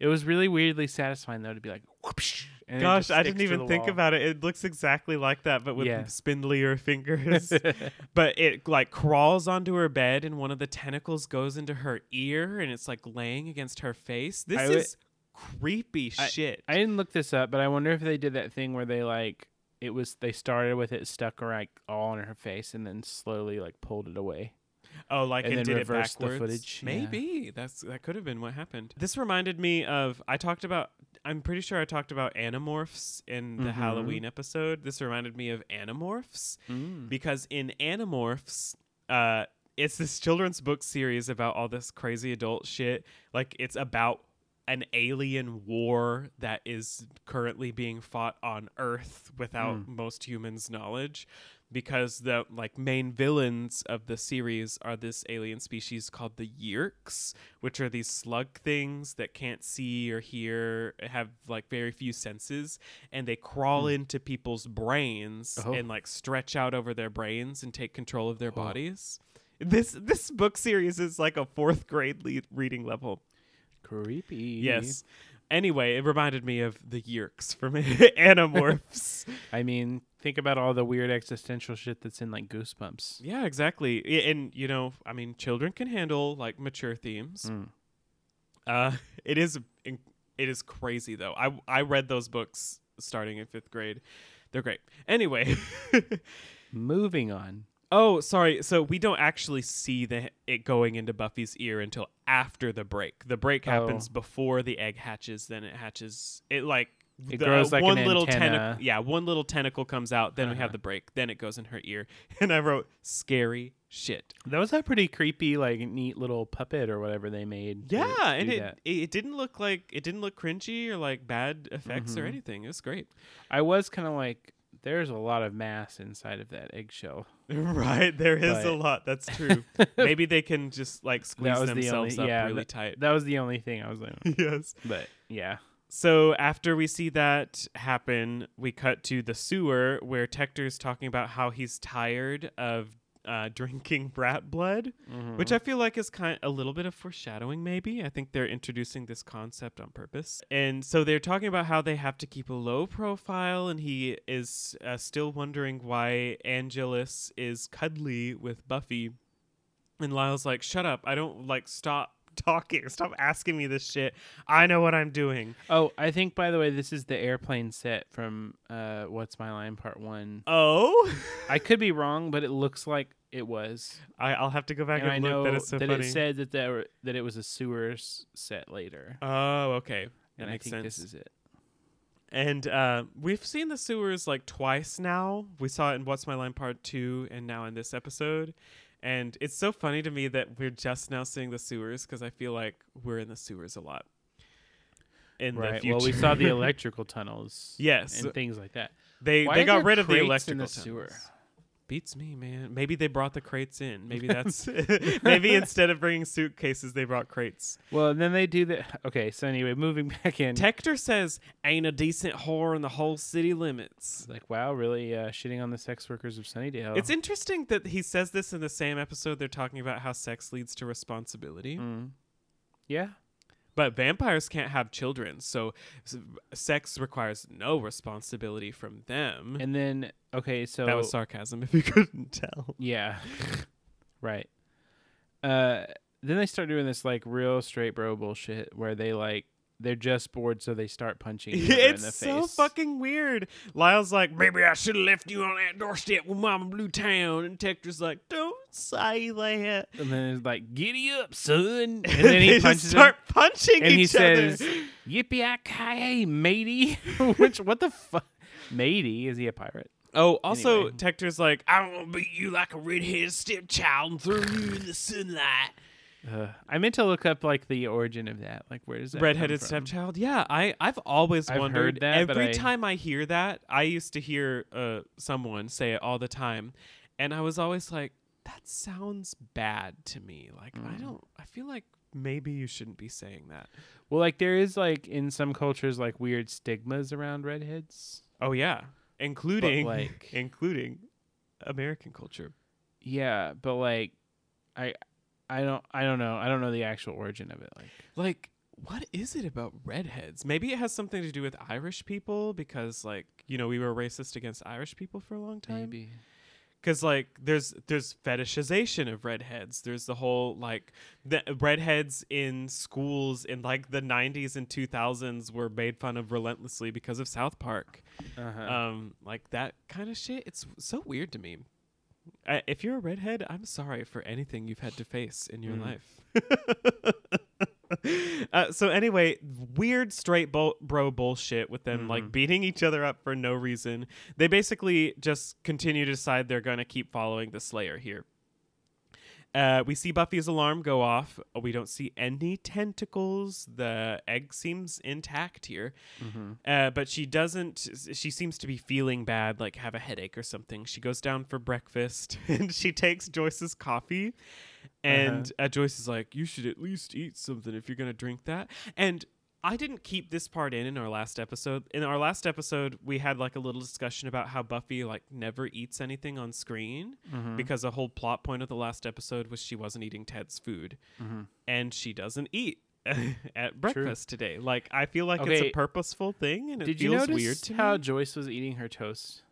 It was really weirdly satisfying though to be like, whoopsh, Gosh, I didn't even think wall. about it. It looks exactly like that, but with Yeah. spindlier fingers. but it like crawls onto her bed, and one of the tentacles goes into her ear, and it's like laying against her face. This I would- is creepy shit. I didn't look this up, but I wonder if they did that thing where they like it was they started with it stuck like all on her face and then slowly like pulled it away. Oh, like and it then did it reverse the backwards. footage, yeah. Maybe that's that could have been what happened. This reminded me of I talked about. I'm pretty sure I talked about Animorphs in the Mhm. Halloween episode. This reminded me of Animorphs Mm. because in Animorphs, uh, it's this children's book series about all this crazy adult shit. Like it's about an alien war that is currently being fought on Earth without Mm. most humans' knowledge because the like main villains of the series are this alien species called the Yeerks, which are these slug things that can't see or hear, have like very few senses, and they crawl Hmm. into people's brains Oh. and like stretch out over their brains and take control of their Oh. bodies. This this book series is like a fourth grade le- reading level. Creepy. Yes. Anyway, it reminded me of the Yeerks from Animorphs. I mean, think about all the weird existential shit that's in like Goosebumps. yeah, exactly. I- And you know, I mean, children can handle like mature themes. Mm. Uh, it is in- it is crazy though. I I read those books starting in fifth grade. They're great. Anyway. Moving on. Oh, sorry. So we don't actually see the it going into Buffy's ear until after the break. The break happens Oh. before the egg hatches. Then it hatches. It like It the- grows like one an little antenna. tentacle. Yeah, one little tentacle comes out. Then we have Uh-huh. the break. Then it goes in her ear. And I wrote scary shit. That was a pretty creepy, like neat little puppet or whatever they made. Yeah, and it, that. it didn't look like it didn't look cringy or like bad effects or Mhm. anything. It was great. I was kind of like, there's a lot of mass inside of that eggshell. right, there is a lot. That's true. Maybe they can just like squeeze was the themselves only- up yeah, really tight. That was the only thing I was like, yes. but yeah. So after we see that happen, we cut to the sewer where Tector's talking about how he's tired of uh, drinking brat blood, which I feel like is kind a little bit of foreshadowing. Maybe I think they're introducing this concept on purpose, and so they're talking about how they have to keep a low profile, and he is uh, still wondering why Angelus is cuddly with Buffy, and Lyle's like, "Shut up! I don't like stop." Talking, stop asking me this shit. I know what I'm doing. Oh, I think by the way, this is the airplane set from uh, "What's My Line" Part One. Oh, I could be wrong, but it looks like it was. I, I'll have to go back and and, I look. know that is so that funny. it said that there that it was a sewers set later, oh, okay. That and I makes think sense. this is it. And uh, we've seen the sewers like twice now. We saw it in What's My Line Part 2 and now in this episode. And it's so funny to me that we're just now seeing the sewers because I feel like we're in the sewers a lot. In the Right. future. Well, we saw the electrical tunnels. Yes. And things like that. they Why they got rid of the crates in electrical the sewer? Beats me, man. Maybe they brought the crates in. Maybe that's maybe instead of bringing suitcases, they brought crates. Well, and then they do the. Okay, so anyway, moving back in. Tector says, "Ain't a decent whore in the whole city limits." Like, wow, really uh, shitting on the sex workers of Sunnydale. It's interesting that he says this in the same episode. They're talking about how sex leads to responsibility, Mm. Yeah. But vampires can't have children, so sex requires no responsibility from them. And then, okay, so that was sarcasm, if you couldn't tell. Yeah. right. Uh then they start doing this like real straight bro bullshit where they like they're just bored so they start punching each other in the face. it's so fucking weird. Lyle's like, maybe I should have left you on that doorstep with Mama Blue Town, and Tector's like, don't say that. and then it's like, Giddy up, son. And then he they punches just start him punching and he each other. says, Yippee ki matey. Which what the fuck matey? Is he a pirate? Oh, also, Anyway. Tector's like, I don't want to beat you like a redheaded stepchild and throw you in the sunlight. Uh, I meant to look up like the origin of that. Like where does that come Redheaded from? stepchild? Yeah, I, I've always I've wondered. heard that, but every I- time I hear that, I used to hear uh, someone say it all the time. And I was always like, that sounds bad to me. Like, I Mm. don't, I feel like maybe you shouldn't be saying that. Well, like there is like in some cultures like weird stigmas around redheads. Oh, yeah. Including, like- including American culture. Yeah, but like I I don't I don't know. I don't know the actual origin of it like like what is it about redheads maybe it has something to do with irish people because like you know we were racist against irish people for a long time maybe. Because like there's there's fetishization of redheads there's the whole like the redheads in schools in like the 90s and 2000s were made fun of relentlessly because of south park Uh-huh. um like that kind of shit it's so weird to me I, if you're a redhead i'm sorry for anything you've had to face in your Mm. life uh, so anyway weird straight bol- bro bullshit with them like Mhm. beating each other up for no reason they basically just continue to decide they're going to keep following the slayer here uh, we see Buffy's alarm go off. We don't see any tentacles. The egg seems intact here. Mhm. Uh, but she doesn't. She seems to be feeling bad, like have a headache or something. She goes down for breakfast and she takes Joyce's coffee. And uh Joyce is like, "You should at least eat something if you're gonna drink that." And I didn't keep this part in in our last episode. In our last episode, we had like a little discussion about how Buffy like never eats anything on screen Mhm. because a whole plot point of the last episode was she wasn't eating Ted's food, Mhm. and she doesn't eat. at breakfast today like i feel like it's a purposeful thing and it Did you feels notice weird to how me Joyce was eating her toast?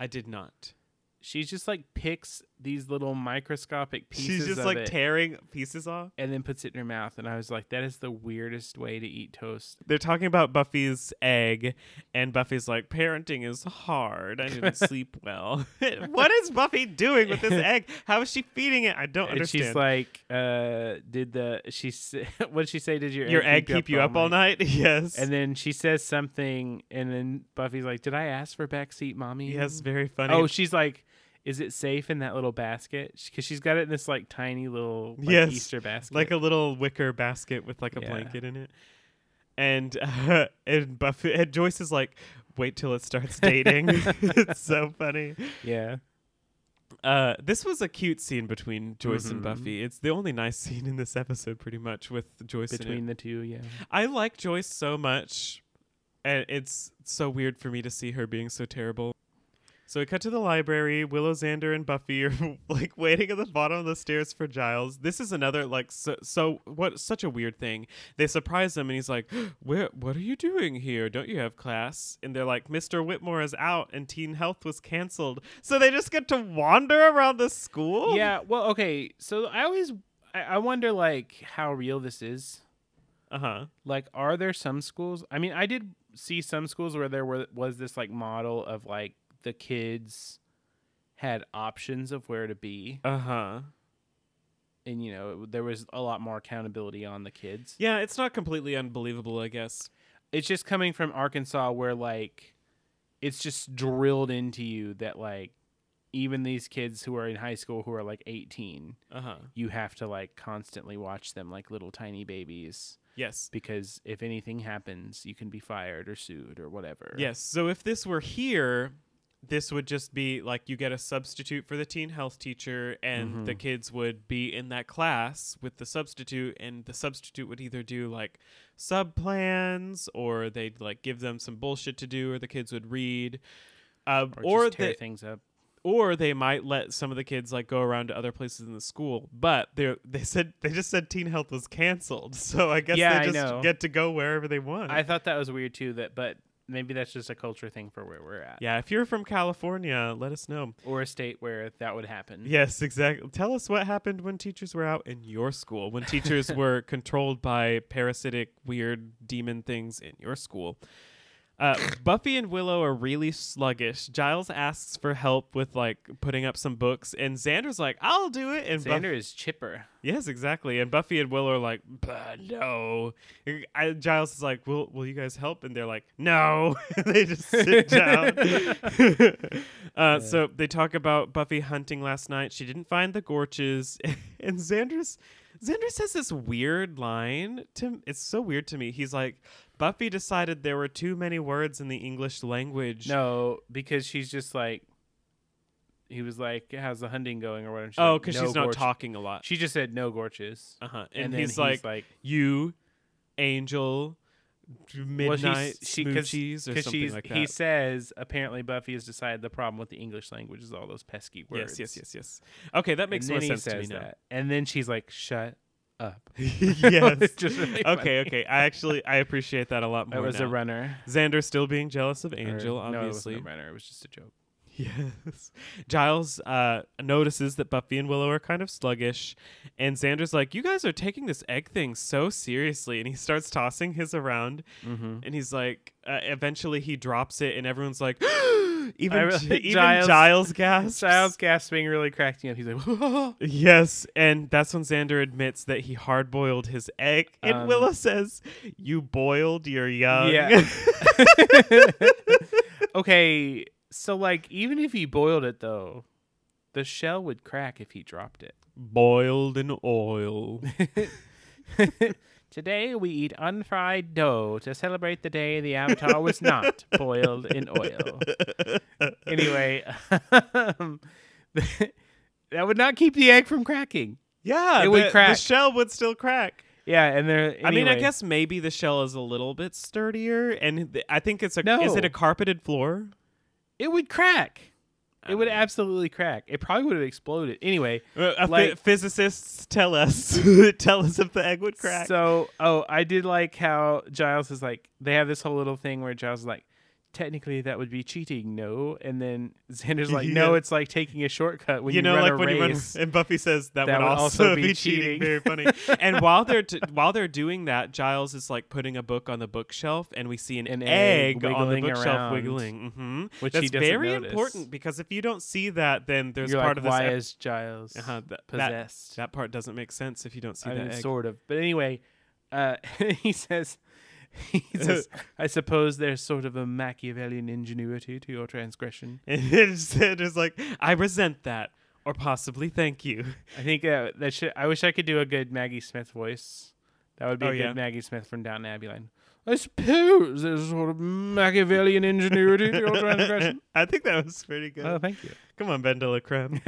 i did not She just like picks these little microscopic pieces she's just like tearing pieces off? and then puts it in her mouth and I was like that is the weirdest way to eat toast. they're talking about buffy's egg and buffy's like parenting is hard. I didn't sleep well. What is buffy doing with this egg? How is she feeding it? I don't and understand. she's like uh did the she what did she say? Did your your egg keep you up all night? Yes. And then she says something, and then Buffy's like, "Did I ask for backseat, mommy?" yes very funny. Oh, she's like, "Is it safe in that little basket?" Because she's got it in this like tiny little like, Yes, Easter basket. like a little wicker basket with like a Yeah. blanket in it. And uh, and Buffy and Joyce is like, wait till it starts dating. it's so funny. yeah. Uh, this was a cute scene between Joyce and Mhm. Buffy. It's the only nice scene in this episode, pretty much, with Joyce. Between the two, yeah. I like Joyce so much, and it's so weird for me to see her being so terrible. So we cut to the library. Willow, Xander, and Buffy are like waiting at the bottom of the stairs for Giles. This is another like so, so what such a weird thing. They surprise him and he's like, "Where? What are you doing here? Don't you have class?" And they're like, "Mr. Whitmore is out and Teen Health was canceled." So they just get to wander around the school. Yeah. Well, okay. So I always I, I wonder like how real this is. Uh huh. Like, are there some schools? I mean, I did see some schools where there were was this like model of like the kids had options of where to be, Uh huh. and you know there was a lot more accountability on the kids. Yeah, it's not completely unbelievable, I guess. It's just coming from Arkansas, where like it's just drilled into you that like even these kids who are in high school who are like 18 Uh huh. you have to like constantly watch them like little tiny babies Yes. because if anything happens you can be fired or sued or whatever Yes. So if this were here, this would just be like you get a substitute for the teen health teacher, and the Mhm. kids would be in that class with the substitute, and the substitute would either do like sub plans or they'd like give them some bullshit to do, or the kids would read. Uh, or, or they, things up or they might let some of the kids like go around to other places in the school. But they they said they just said teen health was canceled, so I guess Yeah, they just get to go wherever they want. i thought that was weird too that but maybe that's just a culture thing for where we're at yeah, if you're from California, let us know. or a state where that would happen Yes, exactly. Tell us what happened when teachers were out in your school, when teachers were controlled by parasitic, weird demon things in your school. Uh, Buffy and Willow are really sluggish. Giles asks for help with like putting up some books, and Xander's like, "I'll do it." And Buff- xander is chipper yes, exactly. And Buffy and Willow are like, "Bah, "No." I, Giles is like, "Will Will you guys help?" And they're like, "No." they just sit down. uh, So they talk about Buffy hunting last night. She didn't find the Gorches, and Xander's Xander says this weird line to it's so weird to me. He's like, Buffy decided there were too many words in the English language. no because she's just like he was like how's the hunting going or whatever She's oh, like, because "No she's not talking a lot. she just said no gorches Uh huh. and, And, then he's, like, like you, Angel, midnight she- smoochies or something like he says apparently Buffy has decided the problem with the English language is all those pesky words. Yes, yes, yes, yes. Okay, that makes more sense to me now. that, and then she's like, "Shut up." yes. Just really funny. okay, okay. I actually I appreciate that a lot more. That was now. a runner. Xander still being jealous of Or- Angel, no, it wasn't a runner. It was just a joke. Yes. Giles uh, notices that Buffy and Willow are kind of sluggish, and Xander's like, "You guys are taking this egg thing so seriously," and he starts tossing his around, Mm-hmm. and he's like, uh, eventually he drops it, and everyone's like, even I even Giles- gas Giles, gasps. Giles gasping really cracked me up. He's like, Yes, and that's when Xander admits that he hard boiled his egg, and Um, Willow says, "You boiled your young." Yeah. "Okay, so like, even if he boiled it though, the shell would crack if he dropped it." boiled in oil. Today we eat unfried dough to celebrate the day the avatar was not boiled in oil. Anyway, um, that would not keep the egg from cracking. Yeah, It would crack. The shell would still crack. Yeah, and there. I mean, I guess maybe the shell is a little bit sturdier, and th- I think it's a. No. Is it a carpeted floor? it would crack. It would absolutely crack. It probably would have exploded. Anyway, uh, Like- physicists tell us. tell us if the egg would crack. So, oh, I did like how Giles is like, they have this whole little thing where Giles is like, technically that would be cheating, no? And then Xander's like, no, Yeah. it's like taking a shortcut when you, you know, run like a when you run, race. and Buffy says that, That would, would also, also be, be cheating. cheating. Very funny. and while they're t- while they're doing that, Giles is like putting a book on the bookshelf, and we see an, An egg, egg on the bookshelf around. wiggling. hmm Which That's he doesn't very notice. important because if you don't see that, then there's You're part like, of this. why ep- is Giles uh-huh, th- possessed? that part doesn't make sense if you don't see I that mean, egg. sort of. But anyway, uh, he says, says, I suppose there's sort of a Machiavellian ingenuity to your transgression. And it's, it's like, I resent that, or possibly thank you. I think uh, that should. I wish I could do a good Maggie Smith voice. That would be Oh, a good yeah. Maggie Smith from Downton Abbey line. I suppose there's sort of Machiavellian ingenuity to your transgression. I think that was pretty good. Oh, thank you. Come on, Ben de la Creme.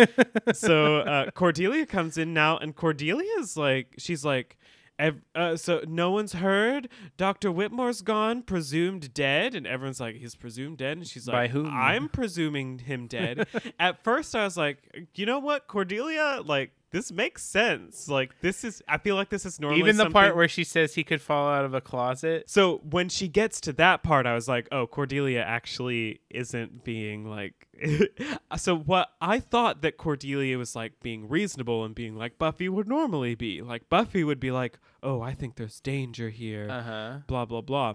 so uh, Cordelia comes in now, and Cordelia is like, she's like, Ev- uh, so no one's heard. Dr. Whitmore's gone, presumed dead, and everyone's like, he's presumed dead. And she's like, By whom? I'm presuming him dead. At first, I was like, you know what, Cordelia, like this makes sense. Like this is, I feel like this is normally Even the part where she says he could fall out of a closet. So when she gets to that part, I was like, oh, Cordelia actually isn't being like. so what I thought that Cordelia was like being reasonable and being like Buffy would normally be. Like Buffy would be like, oh, I think there's danger here, Uh huh. blah blah blah.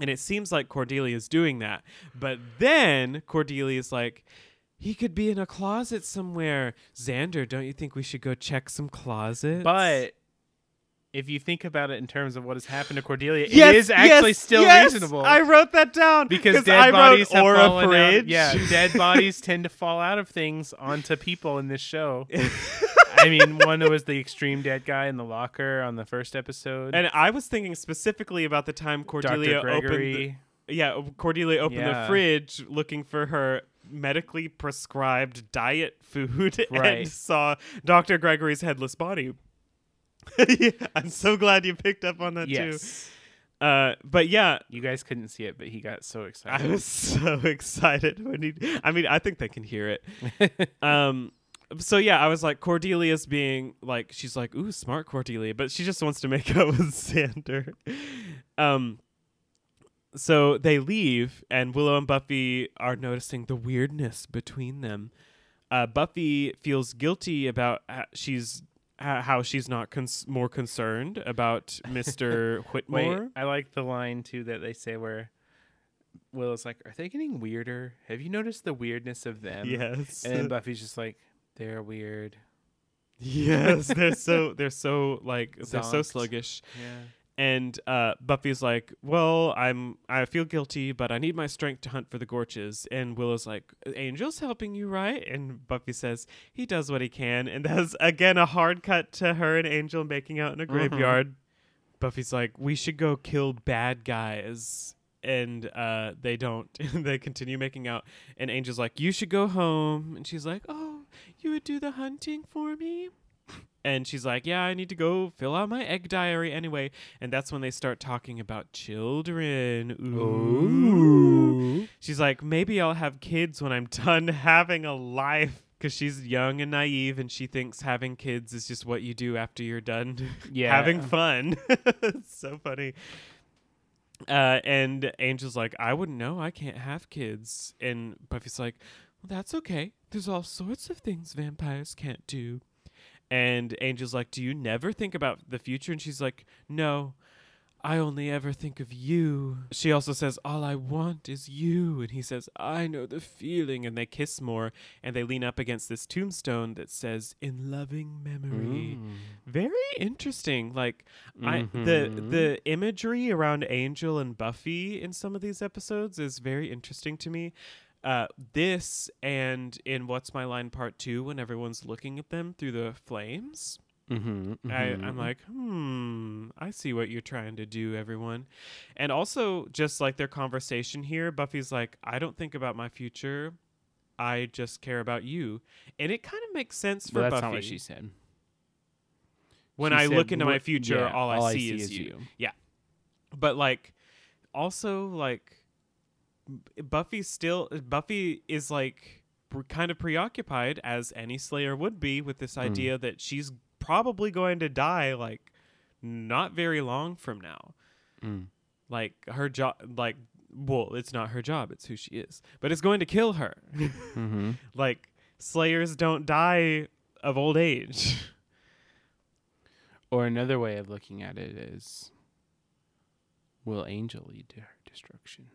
And it seems like Cordelia is doing that. But then Cordelia is like, he could be in a closet somewhere. Xander, don't you think we should go check some closets? But if you think about it in terms of what has happened to Cordelia, Yes, it is actually yes, still yes! reasonable. I wrote that down because I dead wrote bodies have or a fallen out. Yeah, dead bodies tend to fall out of things onto people in this show. I mean, one was the extreme dead guy in the locker on the first episode. And I was thinking specifically about the time Cordelia opened. The, yeah, Cordelia opened the fridge looking for her medically prescribed diet food Right. and saw Dr. Gregory's headless body. Yeah, I'm so glad you picked up on that yes, too. Uh, but yeah, you guys couldn't see it, but he got so excited. I was so excited when he. I mean, I think they can hear it. um so yeah i was like cordelia's being like she's like ooh smart cordelia but she just wants to make out with xander um so they leave and willow and buffy are noticing the weirdness between them uh, buffy feels guilty about uh, she's how she's not cons- more concerned about mr whitmore Wait, I like the line too that they say where Willow's like, "Are they getting weirder? Have you noticed the weirdness of them?" yes And Buffy's just like, "They're weird." yes they're so they're so like they're so sluggish Yeah. And uh, Buffy's like, "Well, I'm I feel guilty, but I need my strength to hunt for the Gorches." And Willow's like, "Angel's helping you, right?" And Buffy says, "He does what he can." And that's again a hard cut to her and Angel making out in a graveyard. Buffy's like, "We should go kill bad guys." And uh, they don't. they continue making out. And Angel's like, "You should go home." And she's like, "Oh, you would do the hunting for me?" And she's like, Yeah, I need to go fill out my egg diary anyway. And that's when they start talking about children. Ooh. She's like, Maybe I'll have kids when I'm done having a life. Because she's young and naive, and she thinks having kids is just what you do after you're done Yeah. having fun. it's so funny. Uh, and Angel's like, I wouldn't know. I can't have kids. And Buffy's like, Well, that's okay. There's all sorts of things vampires can't do. And Angel's like, Do you never think about the future? And she's like, No, I only ever think of you. She also says, All I want is you. And he says, I know the feeling. And they kiss more and they lean up against this tombstone that says, In loving memory. Mm. Very interesting. Like I the Mhm. the imagery around Angel and Buffy in some of these episodes is very interesting to me. Uh, this and in What's My Line Part Two, when everyone's looking at them through the flames, Mm-hmm, I, I'm like, hmm, I see what you're trying to do, everyone. And also, just like their conversation here, Buffy's like, I don't think about my future. I just care about you. And it kind of makes sense for But that's Buffy. not what she said. when She I said, look into my future, yeah, all, I see is you. Yeah. But like also like buffy still buffy is like kind of preoccupied as any slayer would be with this idea that she's probably going to die like not very long from now Mm. like her job like well it's not her job it's who she is but it's going to kill her Mm-hmm. like slayers don't die of old age Or another way of looking at it is, will Angel lead to her destruction?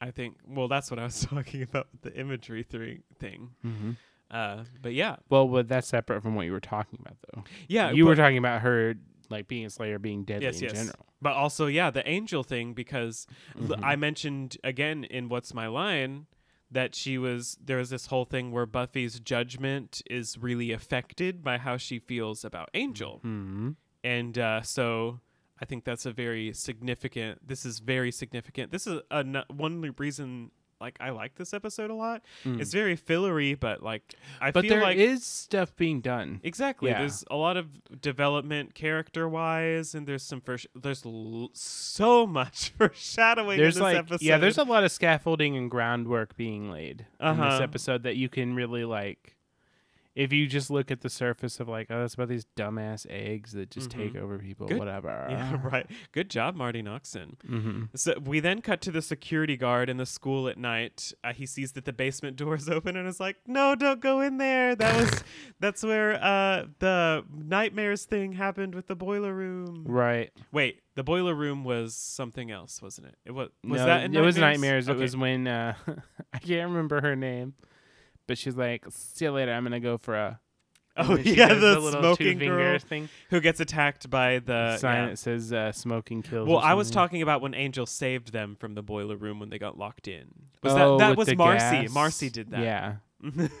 I think well that's what i was talking about the imagery thing thing Mm-hmm. uh but yeah Well, but that's separate from what you were talking about, though. yeah you were talking about her like being a Slayer, being deadly Yes, in yes. general. But also, yeah, the angel thing because Mhm. I mentioned again in What's My Line that she was there was this whole thing where Buffy's judgment is really affected by how she feels about Angel, Mm-hmm. and uh, so I think that's a very significant. This is very significant. This is a, one reason like I like this episode a lot. Mm. It's very fillery, but like I but feel there like is stuff being done. exactly Yeah. there's a lot of development character wise, and there's some first there's l- so much foreshadowing There's in this like episode. yeah, there's a lot of scaffolding and groundwork being laid in Uh-huh. this episode that you can really like. If you just look at the surface of like, oh, it's about these dumbass eggs that just take over people, Good- whatever. yeah right. Good job, Marti Noxon. Mm-hmm. So we then cut to the security guard in the school at night. Uh, he sees that the basement door is open and is like, "No, don't go in there. That was that's where uh, the nightmares thing happened with the boiler room." Right. Wait, the boiler room was something else, wasn't it? It was was no, that in it was Nightmares? nightmares. It was when uh, I can't remember her name, but she's like, "See you later. I'm gonna go for a." Oh yeah, the, little smoking girl thing. who gets attacked by the sign yeah. that says uh, "smoking kills." Well, I was talking about when Angel saved them from the boiler room when they got locked in. Was Oh, that that was the Marcy? gas. Marcy did that. Yeah.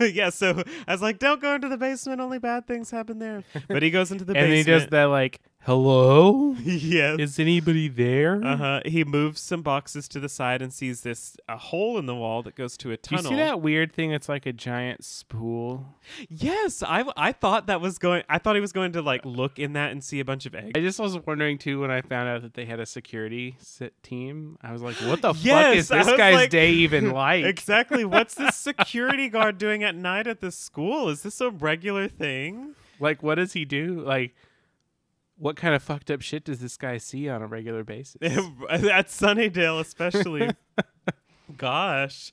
yeah, so I was like, "Don't go into the basement. Only bad things happen there." But he goes into the and basement. And he does that like, "Hello, yes. is anybody there?" Uh huh. He moves some boxes to the side and sees this a hole in the wall that goes to a Do you tunnel. see that weird thing? It's like a giant spool. Yes, I I thought that was going. I thought he was going to like look in that and see a bunch of eggs. I just was wondering too when I found out that they had a security sit team. I was like, "What the fuck Yes, is I this was guy's like- day even like?" exactly. What's this security guard doing at night at this school? Is this a regular thing? Like, what does he do? Like, what kind of fucked up shit does this guy see on a regular basis? at Sunnydale, especially. Gosh.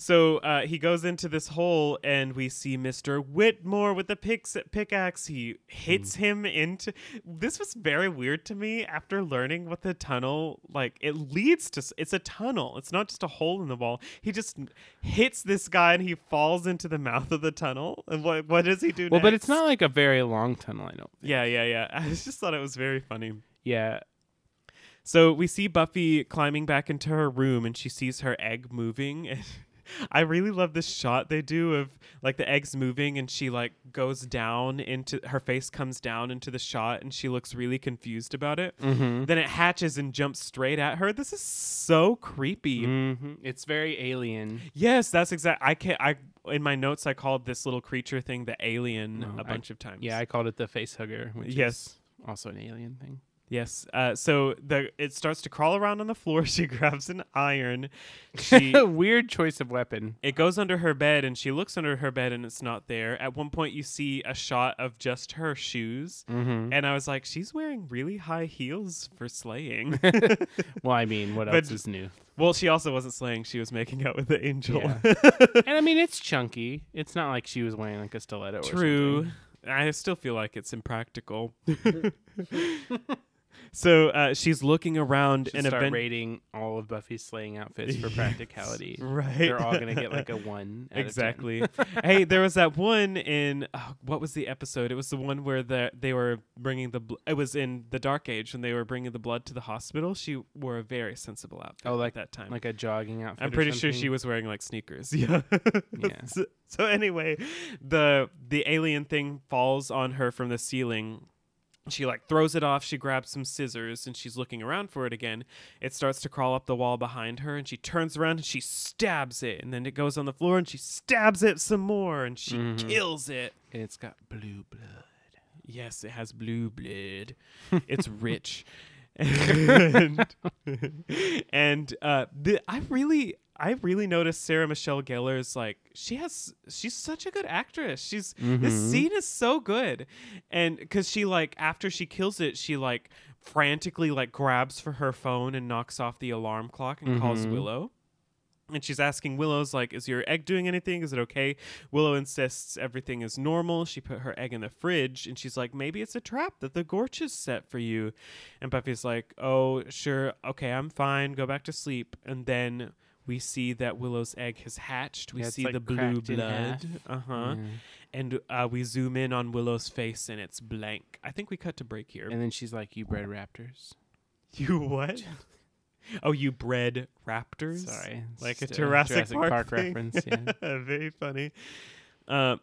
So uh, he goes into this hole, and we see Mr. Whitmore with the picks pickaxe. He hits him into. This was very weird to me after learning what the tunnel like. It leads to. It's a tunnel. It's not just a hole in the wall. He just hits this guy, and he falls into the mouth of the tunnel. And what what does he do? well, but it's not like a very long tunnel. I don't. Yeah, yeah, yeah. I just thought it was very funny. Yeah, So we see Buffy climbing back into her room and she sees her egg moving. And I really love this shot they do of like the eggs moving and she like goes down into her face comes down into the shot and she looks really confused about it. mm-hmm. Then it hatches and jumps straight at her. This is so creepy. Mm-hmm. It's very alien. Yes, that's exact. I can I in my notes I called this little creature thing the alien Oh, a I- bunch of times. Yeah, I called it the face hugger. Which Yes. is also an alien thing. Yes. Uh, so the it starts to crawl around on the floor. She grabs an iron. She Weird choice of weapon. it goes under her bed, and she looks under her bed, and it's not there. At one point, you see a shot of just her shoes, Mm-hmm. and I was like, she's wearing really high heels for slaying. Well, I mean, what But- else is new? well, she also wasn't slaying; she was making out with the angel. Yeah. and I mean, it's chunky. It's not like she was wearing like a stiletto. Or True. I still feel like it's impractical. So uh, she's looking around Should and start event- rating all of Buffy's slaying outfits for practicality. right? They're all gonna get like a one. out of 10. exactly. hey, there was that one in oh, what was the episode? It was the one where the they were bringing the. Bl- it was in the Dark Age when they were bringing the blood to the hospital. She wore a very sensible outfit. Oh, like- at that time. Like a jogging outfit. I'm pretty sure she was wearing like sneakers. Yeah. Yeah. so, so anyway, the the alien thing falls on her from the ceiling. She like throws it off. She grabs some scissors and she's looking around for it again. It starts to crawl up the wall behind her and she turns around and she stabs it. And then it goes on the floor and she stabs it some more and she Mhm. kills it. And it's got blue blood. Yes, it has blue blood. it's rich. and and uh, the, I really I really noticed Sarah Michelle Gellar's like she has she's such a good actress. She's this Mhm. scene is so good, and because she like after she kills it, she like frantically like grabs for her phone and knocks off the alarm clock and calls Mhm. Willow. And she's asking Willow's like, "Is your egg doing anything? Is it okay?" Willow insists everything is normal. She put her egg in the fridge, and she's like, "Maybe it's a trap that the Gorch is set for you." And Buffy's like, "Oh, sure, okay, I'm fine. Go back to sleep." And then we see that Willow's egg has hatched. We Yeah, see like, the blue blood. Uh huh. Yeah. And uh, we zoom in on Willow's face, and it's blank. I think we cut to break here. And then she's like, "You bred raptors." you what? oh, you bred raptors? Sorry, like a it's Jurassic, Park, thing. reference. Yeah. Very funny. Uh,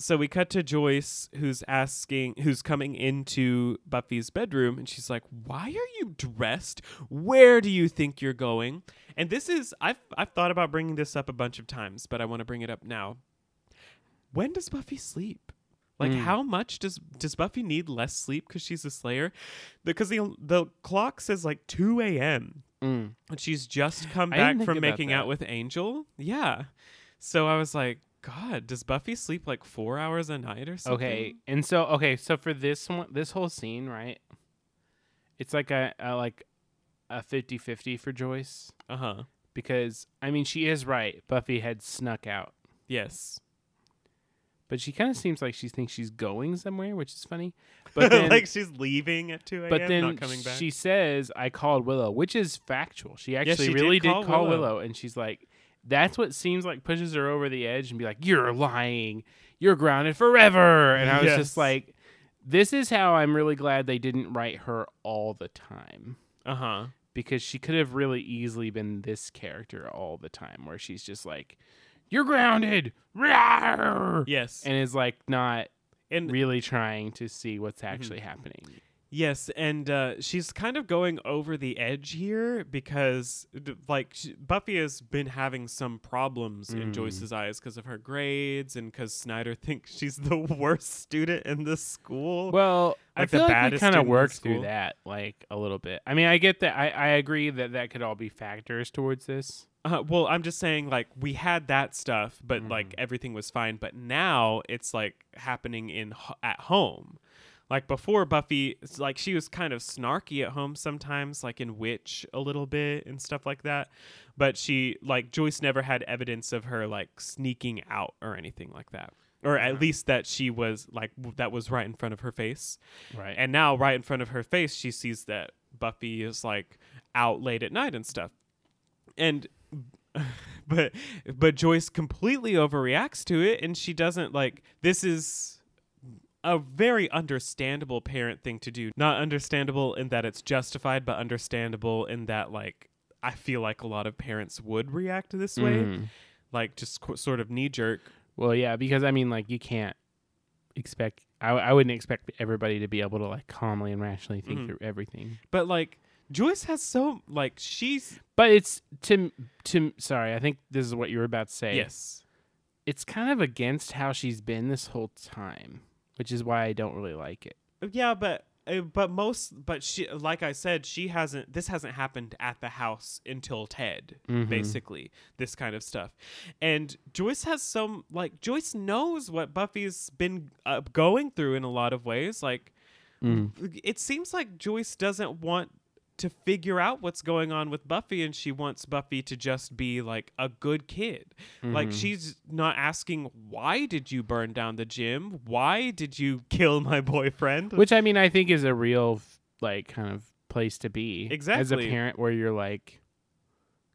so we cut to Joyce, who's asking, who's coming into Buffy's bedroom, and she's like, "Why are you dressed? Where do you think you're going?" And this is, I've I've thought about bringing this up a bunch of times, but I want to bring it up now. When does Buffy sleep? Like, Mm. how much does does Buffy need less sleep because she's a Slayer? Because the the clock says like two a.m. Mm. and she's just come back from making that. out with Angel. Yeah. So I was like, God, does Buffy sleep like four hours a night or something? Okay, and so okay, so for this one, this whole scene, right? It's like a, a like a 50-50 for Joyce Uh huh. because I mean she is right. Buffy had snuck out, Yes. but she kind of seems like she thinks she's going somewhere, which is funny. But then, like she's leaving at two a.m. but then not coming back. she says, "I called Willow," which is factual. She actually she really did call call, Willow. Willow. and she's like, "That's what seems like pushes her over the edge and be like, you're lying, you're grounded forever." And I was Yes. just like, "This is how I'm really glad they didn't write her all the time." uh huh. because she could have really easily been this character all the time where she's just like you're grounded Rawr!" Yes. and is like not And really trying to see what's Mm-hmm. actually happening Yes, and uh, she's kind of going over the edge here because, like, sh- Buffy has been having some problems in Mm. Joyce's eyes because of her grades and because Snyder thinks she's the worst student in the school. well i Like the feel like we kind of worked through that like a little bit i mean i get that I, I agree that that could all be factors towards this Uh, well, I'm just saying, like, we had that stuff, but like Mhm. everything was fine. But now it's like happening in at home. Like before, Buffy, like she was kind of snarky at home sometimes, like in Witch a little bit and stuff like that. But she, like, Joyce never had evidence of her like sneaking out or anything like that, or at Mhm. least that she was like w- that was right in front of her face. right And now, right in front of her face, she sees that Buffy is like out late at night and stuff. And but but Joyce completely overreacts to it and she doesn't like this is a very understandable parent thing to do. Not understandable in that it's justified, but understandable in that like I feel like a lot of parents would react this way, Mhm. like just qu- sort of knee jerk. well yeah because i mean like you can't expect I, I wouldn't expect everybody to be able to like calmly and rationally think Mhm. through everything But like Joyce has so like she's But it's to to sorry, I think this is what you were about to say. yes. It's kind of against how she's been this whole time, which is why I don't really like it. Yeah, but uh, but most but she like I said, she hasn't. This hasn't happened at the house until Ted. Mhm. Basically, this kind of stuff, and Joyce has some like Joyce knows what Buffy's been uh, going through in a lot of ways. Like Mm. it seems like Joyce doesn't want to figure out what's going on with Buffy and she wants Buffy to just be like a good kid. Like Mhm. she's not asking why did you burn down the gym? Why did you kill my boyfriend? which I mean I think is a real like kind of place to be exactly as a parent where you're like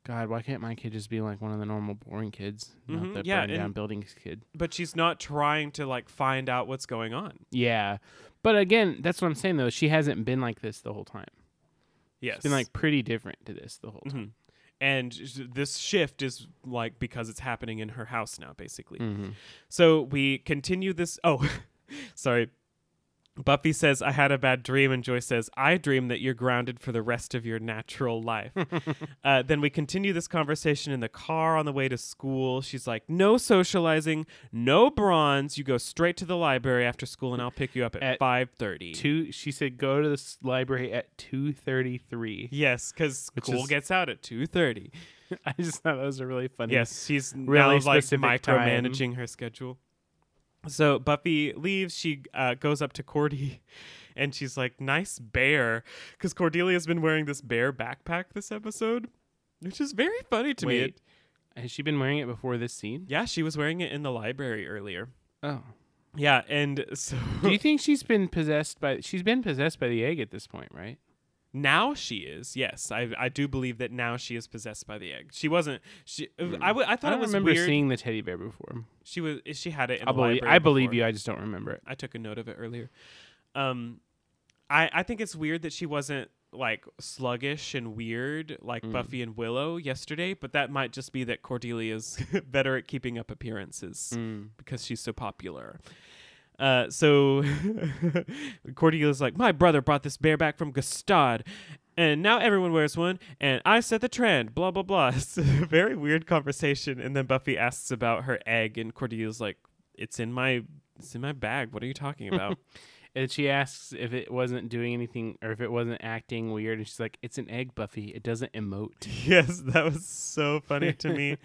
God, why can't my kid just be like one of the normal boring kids, Mhm, not the yeah, burn down buildings kid? but she's not trying to like find out what's going on. Yeah, but again, that's what I'm saying though. She hasn't been like this the whole time. Yes. She's been like pretty different to this the whole time. Mhm. And this shift is like because it's happening in her house now, basically. Mm-hmm. So we continue this. Oh, sorry. Buffy says, I had a bad dream. And Joyce says, I dream that you're grounded for the rest of your natural life. uh, then we continue this conversation in the car on the way to school. She's like, No socializing, no bronze. You go straight to the library after school and I'll pick you up at, At 5.30. Two. She said go to the library at two thirty three. Yes, because school is- gets out at 2.30. I just thought that was a really funny. Yes, she's really now like specific time. her schedule. So Buffy leaves. She uh, goes up to Cordy, and she's like, "Nice bear," because Cordelia's been wearing this bear backpack this episode, which is very funny to me. Wait, It- has she been wearing it before this scene? yeah, she was wearing it in the library earlier. Oh. Yeah, and so Do you think she's been possessed by? She's been possessed by the egg at this point, right? Now she is. Yes, I I do believe that now she is possessed by the egg. She wasn't. She I w- I I thought it was remember weird. seeing the teddy bear before. she was. She had it. In I the believe. library I believe before. you. I just don't remember it. I took a note of it earlier. Um, I I think it's weird that she wasn't like sluggish and weird like Mm. Buffy and Willow yesterday, but that might just be that Cordelia's better at keeping up appearances Mm. because she's so popular. Uh, so Cordelia's like, my brother brought this bear back from Gstaad, and now everyone wears one, and I set the trend. Blah blah blah. It's a very weird conversation, and then Buffy asks about her egg, and Cordelia's like, it's in my it's in my bag. What are you talking about? And she asks if it wasn't doing anything or if it wasn't acting weird. And she's like, It's an egg, Buffy. It doesn't emote. yes, that was so funny to me.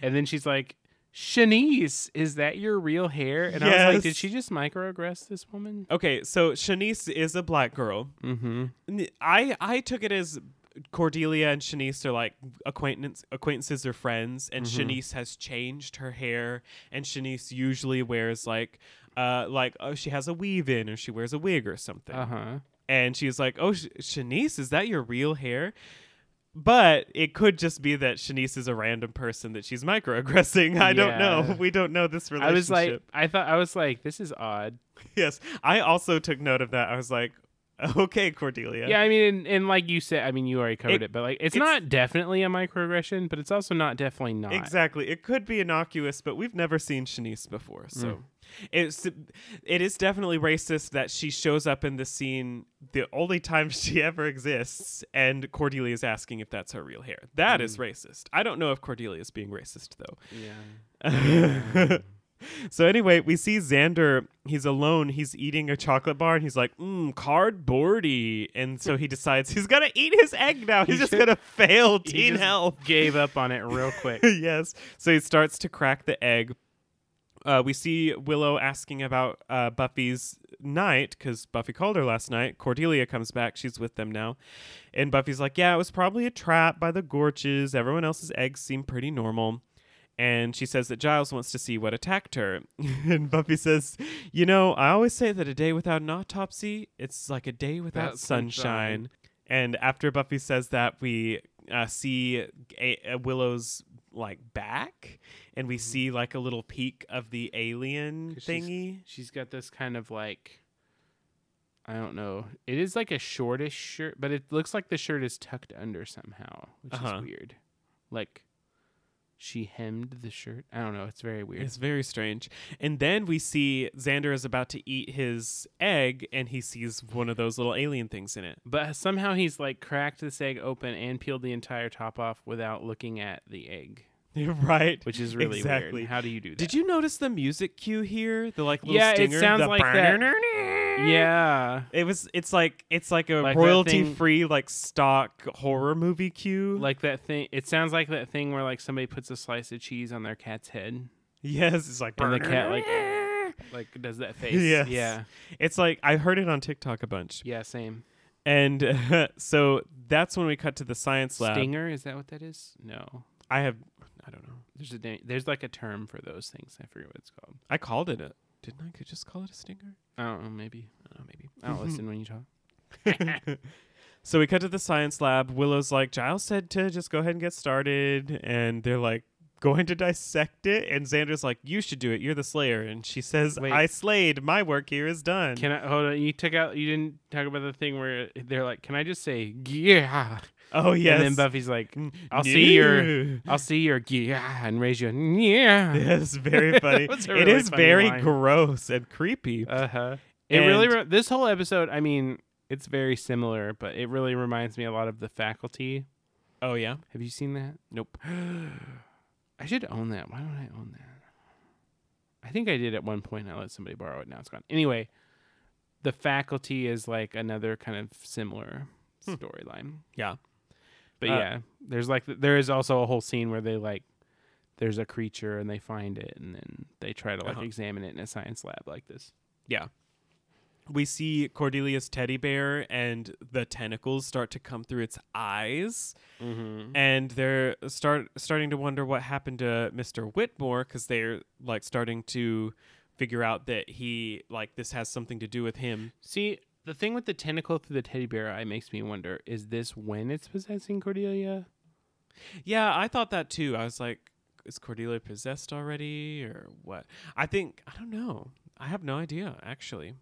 And then she's like, Shanice, is that your real hair? And I was like, Did she just microaggress this woman? Okay, so Shanice is a black girl. Mm-hmm. I I took it as Cordelia and Shanice are like acquaintance acquaintances or friends, and Mhm. Shanice has changed her hair, and Shanice usually wears like uh like oh she has a weave in or she wears a wig or something, Uh huh. and she's like oh Sh- Shanice is that your real hair? But it could just be that Shanice is a random person that she's microaggressing. I don't know. We don't know this relationship. I was like, I thought, I was like, This is odd. yes. I also took note of that. I was like, okay, Cordelia. Yeah, I mean, and, and like you said, I mean, you already covered It- it, but like, it's, it's- not definitely a microaggression, but it's also not definitely not. Exactly. It could be innocuous, but we've never seen Shanice before, so Mm. It's it is definitely racist that she shows up in the scene the only time she ever exists, and Cordelia is asking if that's her real hair. That is Mm. racist. I don't know if Cordelia is being racist though. Yeah. so anyway, we see Xander. He's alone. He's eating a chocolate bar, and he's like, "Mmm, cardboardy." And so he decides he's gonna eat his egg now. He's He just gonna fail He teen just health. Gave up on it real quick. yes. So he starts to crack the egg. Uh, we see Willow asking about uh, Buffy's night because Buffy called her last night. Cordelia comes back. She's with them now. And Buffy's like, Yeah, it was probably a trap by the Gorches. Everyone else's eggs seem pretty normal. And she says that Giles wants to see what attacked her. and Buffy says, You know, I always say that a day without an autopsy, it's like a day without sunshine. sunshine. And after Buffy says that, we uh, see a- a Willow's like back, and we Mhm. see like a little peek of the alien 'Cause she's- thingy. She's got this kind of like I don't know. It is like a shortish shirt, but it looks like the shirt is tucked under somehow, which Uh-huh. is weird. Like she hemmed the shirt. I don't know. It's very weird. It's very strange. And then we see Xander is about to eat his egg, and he sees one of those little alien things in it. but somehow he's like cracked this egg open and peeled the entire top off without looking at the egg, right? which is really Exactly. weird. How do you do that? Did you notice the music cue here? The like little Yeah, it sounds the like that. Yeah. It was. It's like it's like a Like royalty-free like stock horror movie cue. Like that thing. It sounds like that thing where like somebody puts a slice of cheese on their cat's head, yes, it's like and the cat like like does that face. Yes. Yeah. It's like I heard it on TikTok a bunch, Yeah. Same. and uh, so that's when we cut to the science lab. Stinger. Is that what that is? No. I have, I don't know. There's a there's like a term for those things. I forget what it's called. I called it a. Didn't I could just call it a stinger? I don't know. Maybe. I don't know, maybe. I don't listen when you talk. so we cut to the science lab. Willow's like, Giles said to just go ahead and get started, and they're like going to dissect it, and Xander's like, you should do it. You're the Slayer, and she says, Wait. I slayed. My work here is done. Can I hold on? You took out. You didn't talk about the thing where they're like, "Can I just say yeah?" Oh yes. And then Buffy's like, I'll see your- "I'll see your yeah," and raise your yeah. Yes, very funny. That was a it really is funny very line. gross and creepy. Uh huh. It really. Re- this whole episode. I mean, it's very similar, but it really reminds me a lot of the Faculty. oh yeah. Have you seen that? Nope. I should own that. Why don't I own that? I think I did at one point. I let somebody borrow it. Now it's gone. Anyway, the faculty is like another kind of similar Hmm. storyline. Yeah. But Uh, yeah, there's like there is also a whole scene where they like there's a creature and they find it and then they try to like Uh-huh. examine it in a science lab like this. Yeah. We see Cordelia's teddy bear and the tentacles start to come through its eyes. Mm-hmm. and they're start starting to wonder what happened to Mr. Whitmore because they're like starting to figure out that he like this has something to do with him. See, the thing with the tentacle through the teddy bear eye makes me wonder: is this when it's possessing Cordelia? Yeah, I thought that too. I was like, is Cordelia possessed already or what? I think I don't know. I have no idea actually.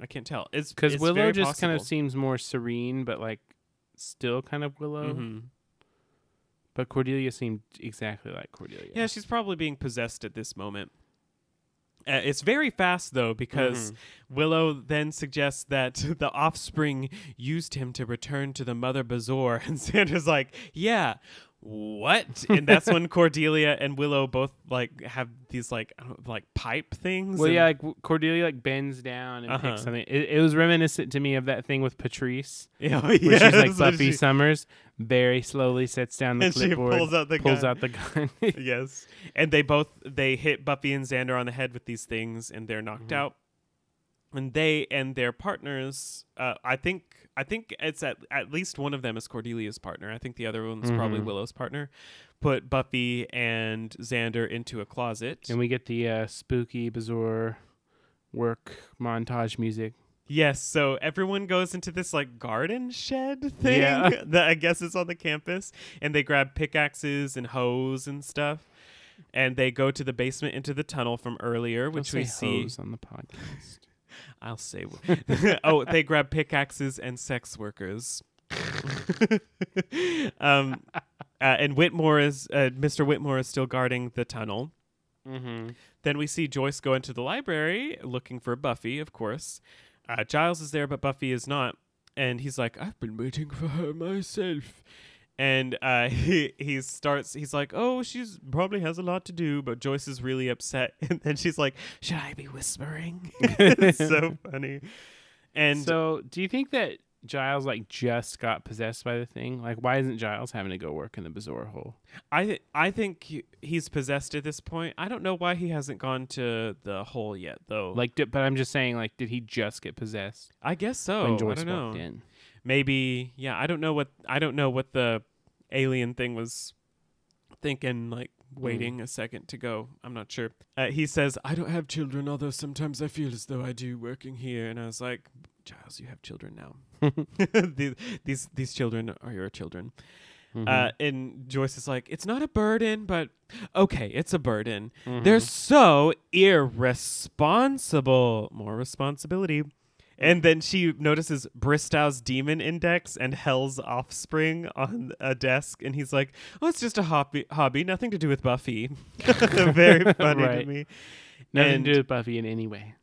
I can't tell. It's Because Willow just kind of seems more serene, but like still kind of Willow, Mhm. but Cordelia seemed exactly like Cordelia. Yeah, she's probably being possessed at this moment. Uh, it's very fast though because Mhm. Willow then suggests that the offspring used him to return to the mother Bezoar, and Xander's like, "Yeah, what?" and that's when Cordelia and Willow both like have these like like pipe things. Well, yeah, like Cordelia like bends down and Uh-huh. picks something. It, it was reminiscent to me of that thing with Patrice, yeah, where she's yes, like Buffy she- Summers, very slowly sets down the and she clipboard, pulls out the pulls gun. out the gun. yes, and they both they hit Buffy and Xander on the head with these things, and they're knocked Mhm. out. And they and their partners, uh, I think, I think it's at at least one of them is Cordelia's partner. I think the other one's probably Mhm. Willow's partner. Put Buffy and Xander into a closet. and we get the uh, spooky, bizarre work montage music. Yes, so everyone goes into this like garden shed thing Yeah. that I guess is on the campus, and they grab pickaxes and hoes and stuff, and they go to the basement into the tunnel from earlier, which we see. on the podcast. I'll say. oh, they grab pickaxes and sex workers. um, uh, and Whitmore is uh, Mr. Whitmore is still guarding the tunnel. mm-hmm. Then we see Joyce go into the library looking for Buffy, of course. Uh, Giles is there, but Buffy is not. And he's like, I've been waiting for her myself. And uh, he, he starts, he's like, oh, she's probably has a lot to do, but Joyce is really upset. And then she's like, should I be whispering? it's so funny. And so, do you think that Giles like just got possessed by the thing? Like, why isn't Giles having to go work in the bizarre hole? I th- I think he- he's possessed at this point. I don't know why he hasn't gone to the hole yet, though. Like, di- but I'm just saying, like, did he just get possessed I guess so. when I Joyce don't know. in? maybe yeah i don't know what i don't know what the alien thing was thinking like waiting a second to go i'm not sure uh, he says i don't have children although sometimes i feel as though i do working here and i was like giles you have children now these, these these children are your children Mhm. uh, and joyce is like it's not a burden but okay it's a burden Mhm. they're so irresponsible. More responsibility. And then she notices Bristow's demon index and Hell's offspring on a desk, and he's like, "Oh, it's just a hobby, hobby, nothing to do with Buffy." Very funny Right. to me. nothing and- to do with Buffy in any way.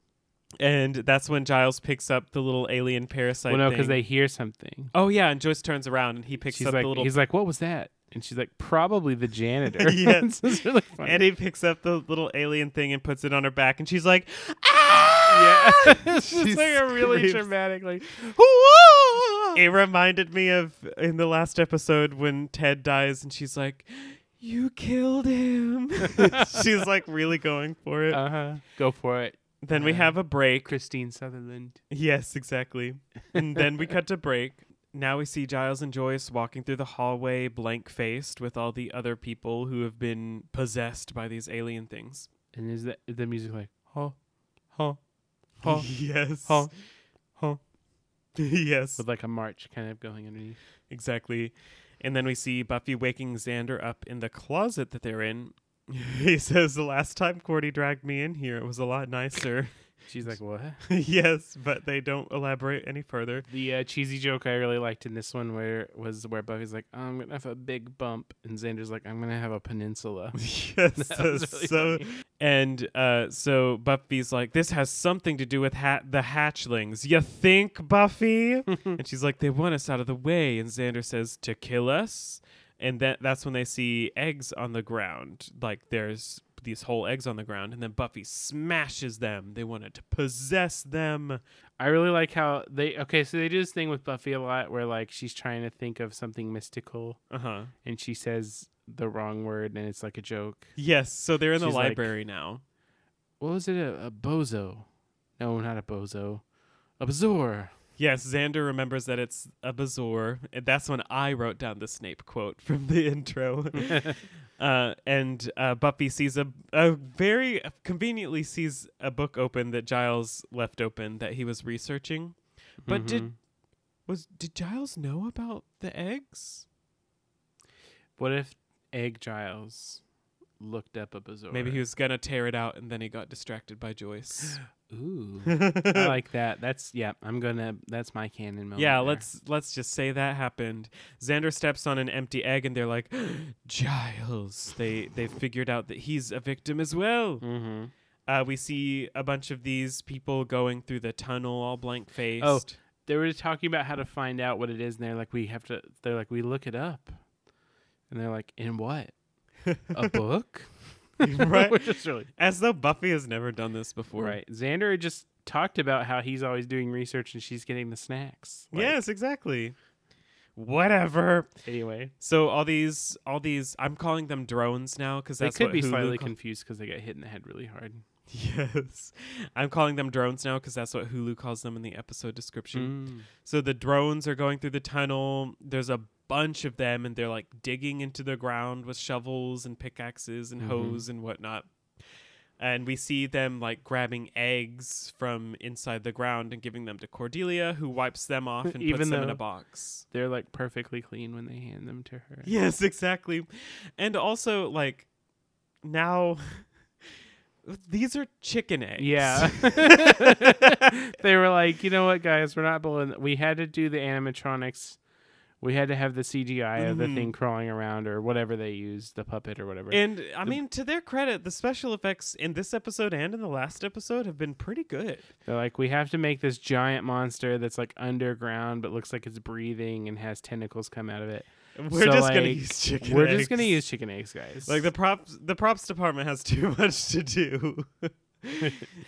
And that's when Giles picks up the little alien parasite. well, no, because they hear something. Oh yeah, and Joyce turns around and he picks She's up like, the little. he's like, what was that? And she's like, probably the janitor. Yes. really funny. and he picks up the little alien thing and puts it on her back, and she's like, "Ah!" Yeah, it's just like a really screams. dramatic, like, It reminded me of in the last episode when Ted dies and she's like, You killed him. she's like really going for it. uh huh, go for it, then we uh, have a break. Kristine Sutherland. Yes, exactly. and then we cut to break. Now we see Giles and Joyce walking through the hallway, blank faced, with all the other people who have been possessed by these alien things. And is that the music like, huh, huh, huh, yes. huh, huh, yes. with like a march kind of going underneath. Exactly. And then we see Buffy waking Xander up in the closet that they're in. he says, The last time Cordy dragged me in here, it was a lot nicer. She's like, what? yes, but they don't elaborate any further. The uh, cheesy joke I really liked in this one where was where Buffy's like, oh, I'm gonna have a big bump, and Xander's like, I'm gonna have a peninsula. yes, That was really so. funny. And uh, so Buffy's like, This has something to do with ha- the hatchlings. You think, Buffy? and she's like, They want us out of the way. And Xander says, To kill us? And that that's when they see eggs on the ground. Like there's these whole eggs on the ground. And then Buffy smashes them. They wanted to possess them. I really like how they okay, so they do this thing with Buffy a lot where like she's trying to think of something mystical Uh huh. and she says the wrong word and it's like a joke. Yes. So they're in the She's like- library now. What was it? A, a bozo? No, not a bozo. A. Yes, Xander remembers that it's a and that's when I wrote down the Snape quote from the intro. uh, and uh, Buffy sees a, a very conveniently sees a book open that Giles left open that he was researching. But did Mhm. was did Giles know about the eggs? what if Egg Giles looked up a Bezoar. Maybe he was gonna tear it out and then he got distracted by Joyce. Ooh, I like that. That's yeah. I'm gonna. That's my canon moment. yeah, there. let's let's just say that happened. Xander steps on an empty egg and they're like, Giles. They they figured out that he's a victim as well. Mm-hmm. Uh, we see a bunch of these people going through the tunnel, all blank faced. Oh. They were talking about how to find out what it is, and they're like, we have to. They're like, we look it up, and they're like, in what? A book? right? Which is really As though Buffy has never done this before. right. Xander just talked about how he's always doing research and she's getting the snacks. Like, yes, exactly. Whatever. Anyway, So all these, all these, I'm calling them drones now because they that's could what be Hulu slightly call- confused because they got hit in the head really hard. Yes, I'm calling them drones now because that's what Hulu calls them in the episode description. Mm. So the drones are going through the tunnel. There's a bunch of them, and they're like digging into the ground with shovels and pickaxes and Mhm. hoes and whatnot. And we see them like grabbing eggs from inside the ground and giving them to Cordelia, who wipes them off and Even puts them in a box. They're like perfectly clean when they hand them to her. Yes, exactly. And also, like, now these are chicken eggs. Yeah. they were like, you know what, guys, we're not blowing. We had to do the animatronics. We had to have the CGI of the thing mm-hmm. crawling around or whatever they used, the puppet or whatever. And I mean, to their credit, the special effects in this episode and in the last episode have been pretty good. They're like, we have to make this giant monster that's like underground but looks like it's breathing and has tentacles come out of it. We're So, just gonna like, use chicken. We're eggs. just gonna use chicken eggs, guys. like the props. The props department has too much to do.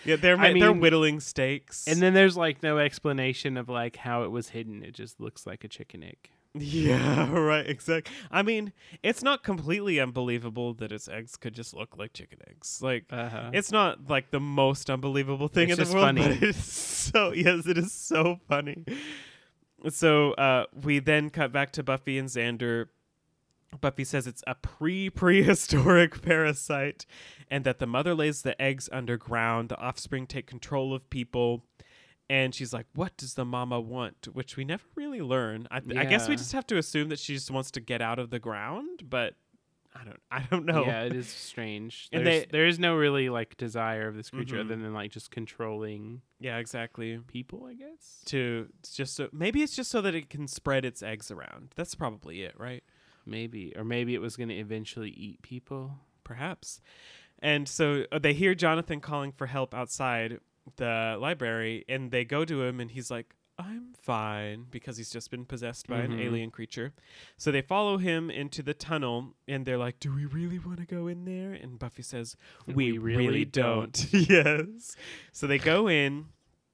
yeah, they're I they're mean- whittling steaks. and then there's like no explanation of like how it was hidden. It just looks like a chicken egg. Yeah, right, exactly. I mean, it's not completely unbelievable that its eggs could just look like chicken eggs. Like Uh-huh. It's not like the most unbelievable thing It's in the world, funny. but it's so yes, it is so funny. So uh, we then cut back to Buffy and Xander. Buffy says it's a pre prehistoric parasite, and that the mother lays the eggs underground. The offspring take control of people. And she's like, "What does the mama want?" Which we never really learn. I, th- I guess we just have to assume that she just wants to get out of the ground, but I don't. I don't know. Yeah, it is strange. And they- there is no really like desire of this creature Mhm. other than like just controlling yeah, exactly. people, I guess. to just so maybe it's just so that it can spread its eggs around. That's probably it, right? Maybe, or maybe it was going to eventually eat people. Perhaps. And so uh, they hear Jonathan calling for help outside the library and they go to him and he's like, "I'm fine" because he's just been possessed by Mhm. an alien creature. So they follow him into the tunnel and they're like, "Do we really want to go in there?" And Buffy says, "We, We really, really don't." yes. So they go in.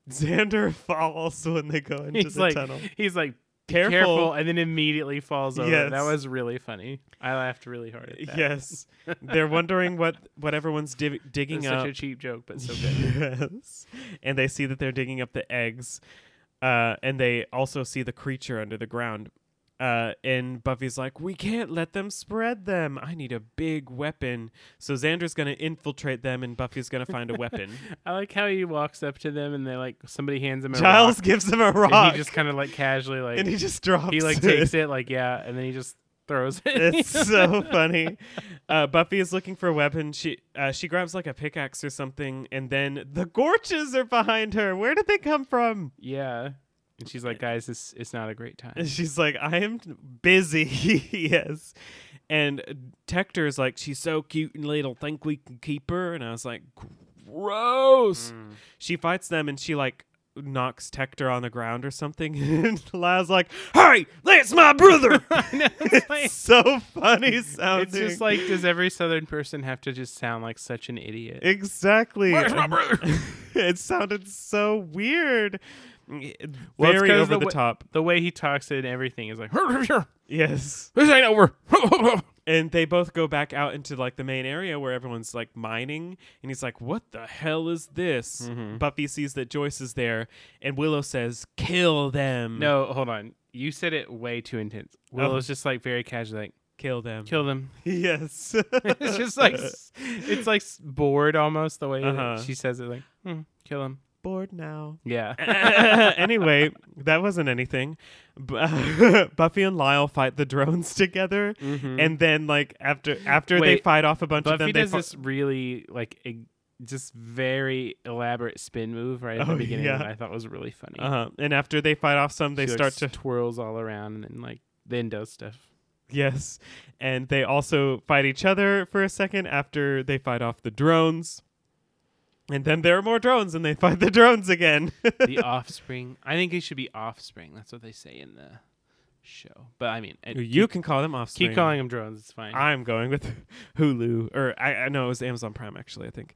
Xander falls when they go into He's the like, tunnel. he's like, Careful. careful, and then immediately falls over. That was really funny. I laughed really hard at that. Yes, they're wondering what what everyone's digging such up. a cheap joke, but so good. yes, and they see that they're digging up the eggs, uh, and they also see the creature under the ground. Uh, and Buffy's like, "We can't let them spread them. I need a big weapon." So Xander's gonna infiltrate them, and Buffy's gonna find a weapon. I like how he walks up to them and they like somebody hands him a Giles rock, gives him a and rock, he just kind of like casually like and he just drops. he like it. takes it like yeah, and then he just throws it. It's so funny. Uh, Buffy is looking for a weapon. She uh, she grabs like a pickaxe or something, and then the Gorches are behind her. Where did they come from? yeah, and she's like, guys, this it's not a great time. And she's like, I am busy. yes. And Tector is like, she's so cute and little. Think we can keep her? And I was like, gross. Mm. She fights them, and she like knocks Tector on the ground or something. and La's like, Hey, that's my brother. it's, like- it's so funny sounding. it's just like, does every Southern person have to just sound like such an idiot? Exactly. Where's my brother? it sounded so weird. Well, Very 'cause over the the wa- top. the way he talks and everything is like, yes, this ain't over. And they both go back out into like the main area where everyone's like mining. And he's like, What the hell is this? Mhm. Buffy sees that Joyce is there. And Willow says, Kill them. no, hold on. You said it way too intense. Willow's just like very casual, like Kill them. kill them. Yes. it's just like it's like bored almost the way Uh-huh. she says it, like hmm, kill them. Bored now. Yeah. anyway, that wasn't anything. Bu- Buffy and Lyle fight the drones together, Mhm. and then like after after they fight off a bunch of them, they does fi- this really like a, just very elaborate spin move right at the Oh, beginning yeah. I thought was really funny. uh-huh. and after they fight off some, they She, start like, to twirls all around and like then does stuff. yes, and they also fight each other for a second after they fight off the drones. And then there are more drones, and they fight the drones again. The offspring. I think it should be offspring. That's what they say in the show. But I mean, it, you keep, can call them offspring. keep calling them drones. It's fine. I'm going with Hulu, or I, I know it was Amazon Prime actually. I think.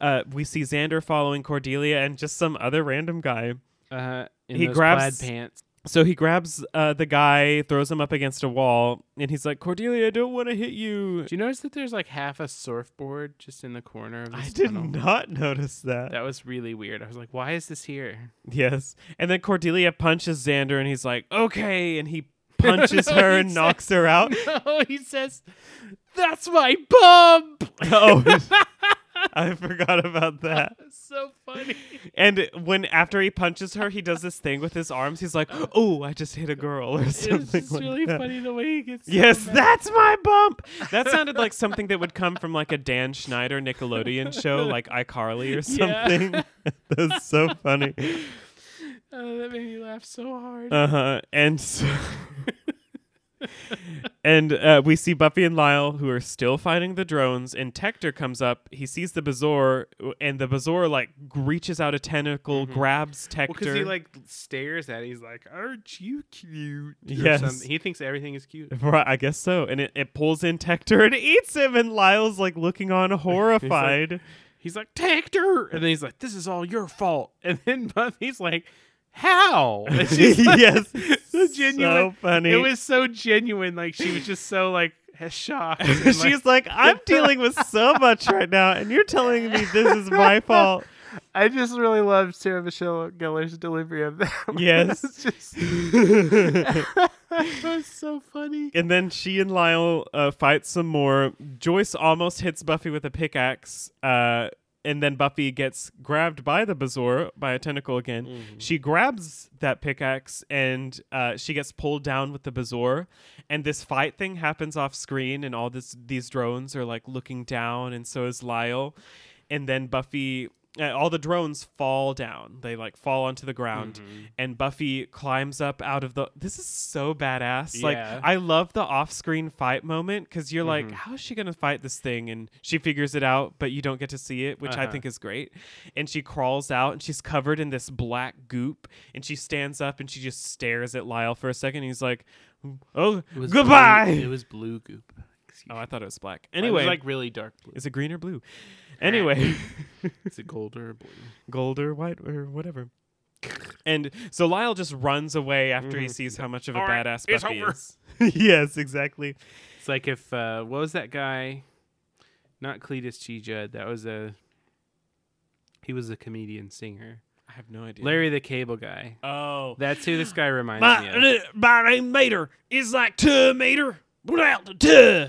Uh, we see Xander following Cordelia and just some other random guy. uh, in he those grabs- plaid pants. So he grabs uh, the guy, throws him up against a wall, and he's like, "Cordelia, I don't want to hit you." Do you notice that there's like half a surfboard just in the corner of I did tunnel? not notice that. That was really weird. I was like, why is this here? Yes, and then Cordelia punches Xander, and he's like, "Okay," and he punches No, her he and said- knocks her out. No, he says, "That's my bump." oh, I forgot about that. so funny. And when after he punches her, he does this thing with his arms. He's like, "Oh, I just hit a girl," or It's something just like really that. funny the way he gets. Yes, mad. that's my bump. That sounded like something that would come from like a Dan Schneider Nickelodeon show, like iCarly or Yeah. something. That's so funny. Oh, that made me laugh so hard. Uh huh. And so, and uh, we see Buffy and Lyle who are still fighting the drones. And Tector comes up. He sees the Bezoar, and the Bezoar like reaches out a tentacle, Mhm. grabs Tector. Well, because he like stares at it. He's like, "Aren't you cute?" Yes. something. He thinks everything is cute. Right, I guess so. And it, it pulls in Tector and eats him, and Lyle's like looking on horrified. He's like, "Tector," and then he's like, "This is all your fault." And then Buffy's like, "How?" She's like- yes, so genuine. So funny. It was so genuine. Like she was just so like shocked. and, like- She's like, I'm dealing with so much right now, and you're telling me this is my fault. I just really loved Sarah Michelle Gellar's delivery of that. Yes. just it was so funny. and then she and Lyle uh, fight some more. Joyce almost hits Buffy with a pickaxe, uh, and then Buffy gets grabbed by the Bezoar by a tentacle again. Mm-hmm. She grabs that pickaxe and uh, she gets pulled down with the Bezoar. And this fight thing happens off screen, and all this these drones are like looking down, and so is Lyle. And then Buffy, all the drones fall down. They like fall onto the ground, Mm-hmm. and Buffy climbs up out of the. This is so badass. Like I love the off-screen fight moment because you're like, Mhm. how is she gonna fight this thing? And she figures it out, but you don't get to see it, which I Uh-huh. think is great. And she crawls out, and she's covered in this black goop, and she stands up and she just stares at Lyle for a second. And he's like, "Oh, It goodbye." Blue, it was blue goop. Oh, I thought it was black. Anyway, was like really dark blue. is it green or blue? Anyway, Is it gold or blue? gold or white or whatever. And so Lyle just runs away after he Mhm. sees how much of a All right, badass it's Buffy is. yes, exactly. It's like if uh, what was that guy? Not Cledus G. Judd. That was a. He was a comedian singer. I have no idea. Larry the Cable Guy. Oh. That's who this guy reminds me of. my name Mater is like Terminator without the tuh.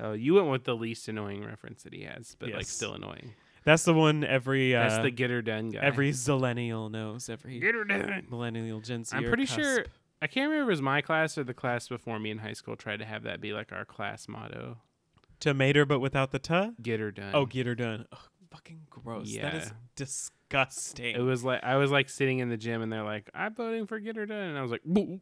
Oh, you went with the least annoying reference that he has, but like still annoying. That's the one every uh, That's the get her done guy. every zillennial knows. Every get her done. millennial Gen Z. I'm pretty sure. I can't remember if it was my class or the class before me in high school tried to have that be like our class motto. Tomato, but without the tuh. Get her done. Oh, get her done. Ugh, fucking gross. Yeah. That is disgusting. It was like I was like sitting in the gym and they're like, "I'm voting for get her done," and I was like, "Boo."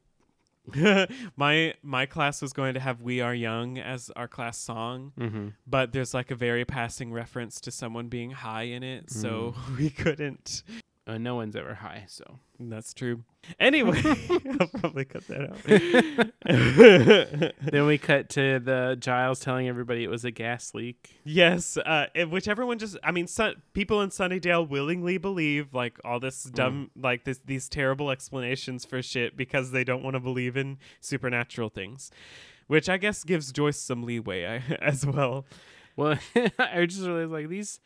my my class was going to have "We Are Young" as our class song, Mm-hmm. but there's like a very passing reference to someone being high in it, so we couldn't. Uh, no one's ever high, so That's true. Anyway, I'll probably cut that out. then we cut to the Giles telling everybody it was a gas leak. yes, uh, which everyone just, I mean, sun, people in Sunnydale willingly believe like all this dumb, like this, these terrible explanations for shit because they don't want to believe in supernatural things, which I guess gives Joyce some leeway I, as well. Well, I just realized like these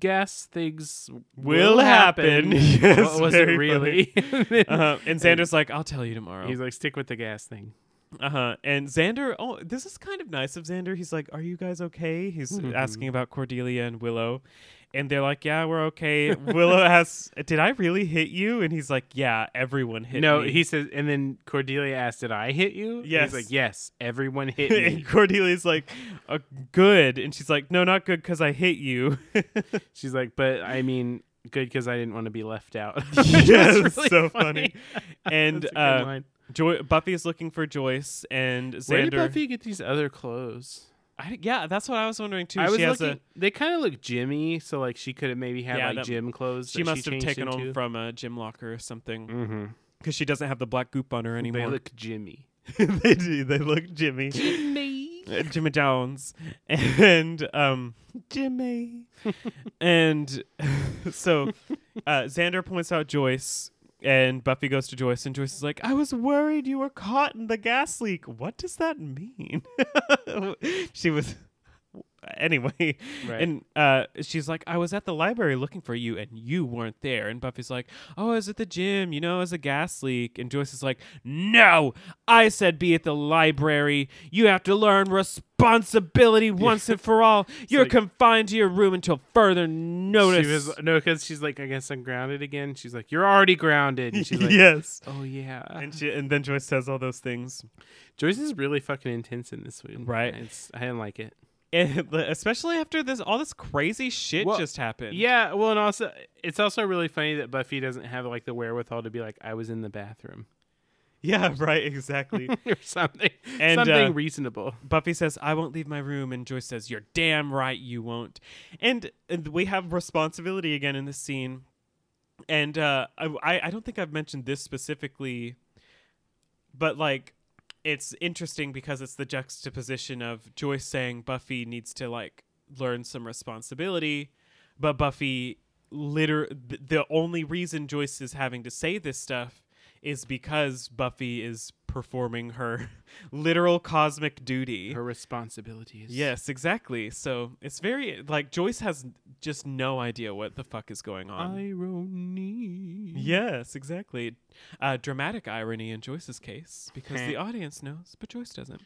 gas things Will happen. Yes, What was it really? Uh-huh. And Xander's like, I'll tell you tomorrow. He's like, stick with the gas thing. Uh huh. And Xander, oh, this is kind of nice of Xander. He's like, "Are you guys okay?" He's Mhm. asking about Cordelia and Willow, and they're like, "Yeah, we're okay." Willow asks, "Did I really hit you?" And he's like, "Yeah, everyone hit no, me." he says, and then Cordelia asks, "Did I hit you?" And Yes. He's like, "Yes, everyone hit me." and Cordelia's like, uh, "Good," and she's like, "No, not good, because I hit you." She's like, "But I mean, good because I didn't want to be left out." Yes, It's really so funny. and That's a good uh. Joy- Buffy is looking for Joyce, and Zoe. Where did Buffy get these other clothes? I, yeah, that's what I was wondering too. I was she has looking. They kind of look Jimmy, so like she could have maybe had Yeah, like that- gym clothes. She that must have taken them from a gym locker or something Mm-hmm. because she doesn't have the black goop on her anymore. They look Jimmy. they do. They look Jimmy. Jimmy. Uh, Jimmy Jones and um Jimmy and so uh Xander points out Joyce and Buffy goes to Joyce and Joyce is like I was worried you were caught in the gas leak. What does that mean? She was anyway Right. and uh she's like I was at the library looking for you and you weren't there and Buffy's like oh I was at the gym you know it was a gas leak and Joyce is like no I said be at the library you have to learn responsibility once and for all you're like- confined to your room until further notice She was no, because she's like, I guess I'm grounded again. She's like, you're already grounded. And she's like, yes oh yeah. and she and then Joyce says all those things Joyce is really fucking intense in this one. Right. It's I didn't like it. and, especially after this all this crazy shit Well, just happened Yeah. Well, and also it's also really funny that Buffy doesn't have like the wherewithal to be like, I was in the bathroom yeah right exactly or something. And, something uh, reasonable. Buffy says, I won't leave my room. And Joyce says, You're damn right you won't. And, and we have responsibility again in this scene. And uh, I I don't think I've mentioned this specifically, but like, it's interesting because it's the juxtaposition of Joyce saying Buffy needs to like learn some responsibility, but Buffy liter the only reason Joyce is having to say this stuff is because Buffy is performing her literal cosmic duty. Her responsibilities. Yes, exactly. So it's very like Joyce has just no idea what the fuck is going on. Irony. yes, exactly. Uh, dramatic irony in Joyce's case because the audience knows, but Joyce doesn't.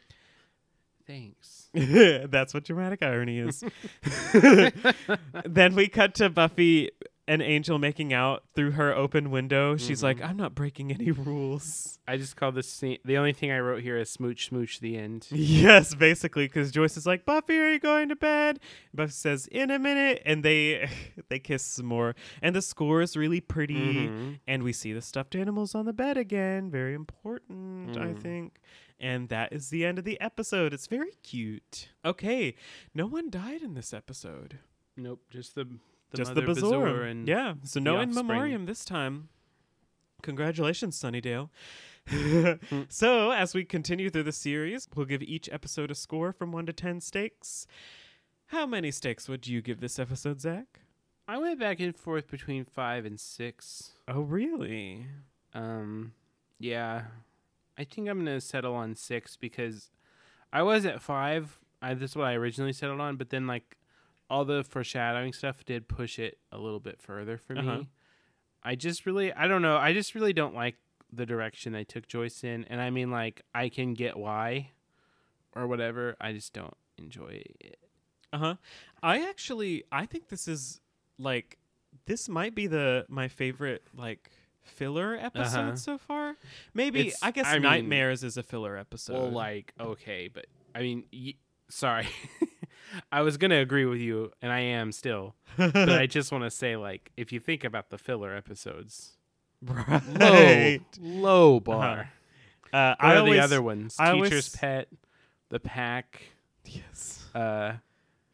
Thanks. That's what dramatic irony is. then we cut to Buffy and Angel making out through her open window. She's like, I'm not breaking any rules. I just call this scene. The only thing I wrote here is smooch, smooch. The end. Yes, basically, because Joyce is like, "Buffy, are you going to bed?" Buffy says, "In a minute," and they they kiss some more, and the score is really pretty, Mhm. and we see the stuffed animals on the bed again. Very important, I Mm. think. And that is the end of the episode. It's very cute. Okay, no one died in this episode. Nope. Just the, the Just Mother the. Bezoar and yeah, so no in memoriam this time. Congratulations, Sunnydale. So, as we continue through the series, we'll give each episode a score from 1 to 10 stakes. How many stakes would you give this episode, Zach? I went back and forth between five and six. Oh, really? Um, yeah, I think I'm gonna settle on six because I was at five. I this is what I originally settled on, but then like all the foreshadowing stuff did push it a little bit further for Uh-huh. me. I just really, I don't know. I just really don't like the direction they took Joyce in, and I mean, like, I can get why, or whatever. I just don't enjoy it. Uh huh. I actually, I think this is like, this might be the my favorite like filler episode Uh-huh. so far. Maybe It's- I guess I mean- Nightmares is a filler episode. Well, like, okay, but I mean, y- sorry. I was gonna agree with you, and I am still. but I just want to say, like, if you think about the filler episodes, right. low, low bar. Uh, What I are always, the other ones? I Teacher's always- Pet, The Pack, Yes. uh,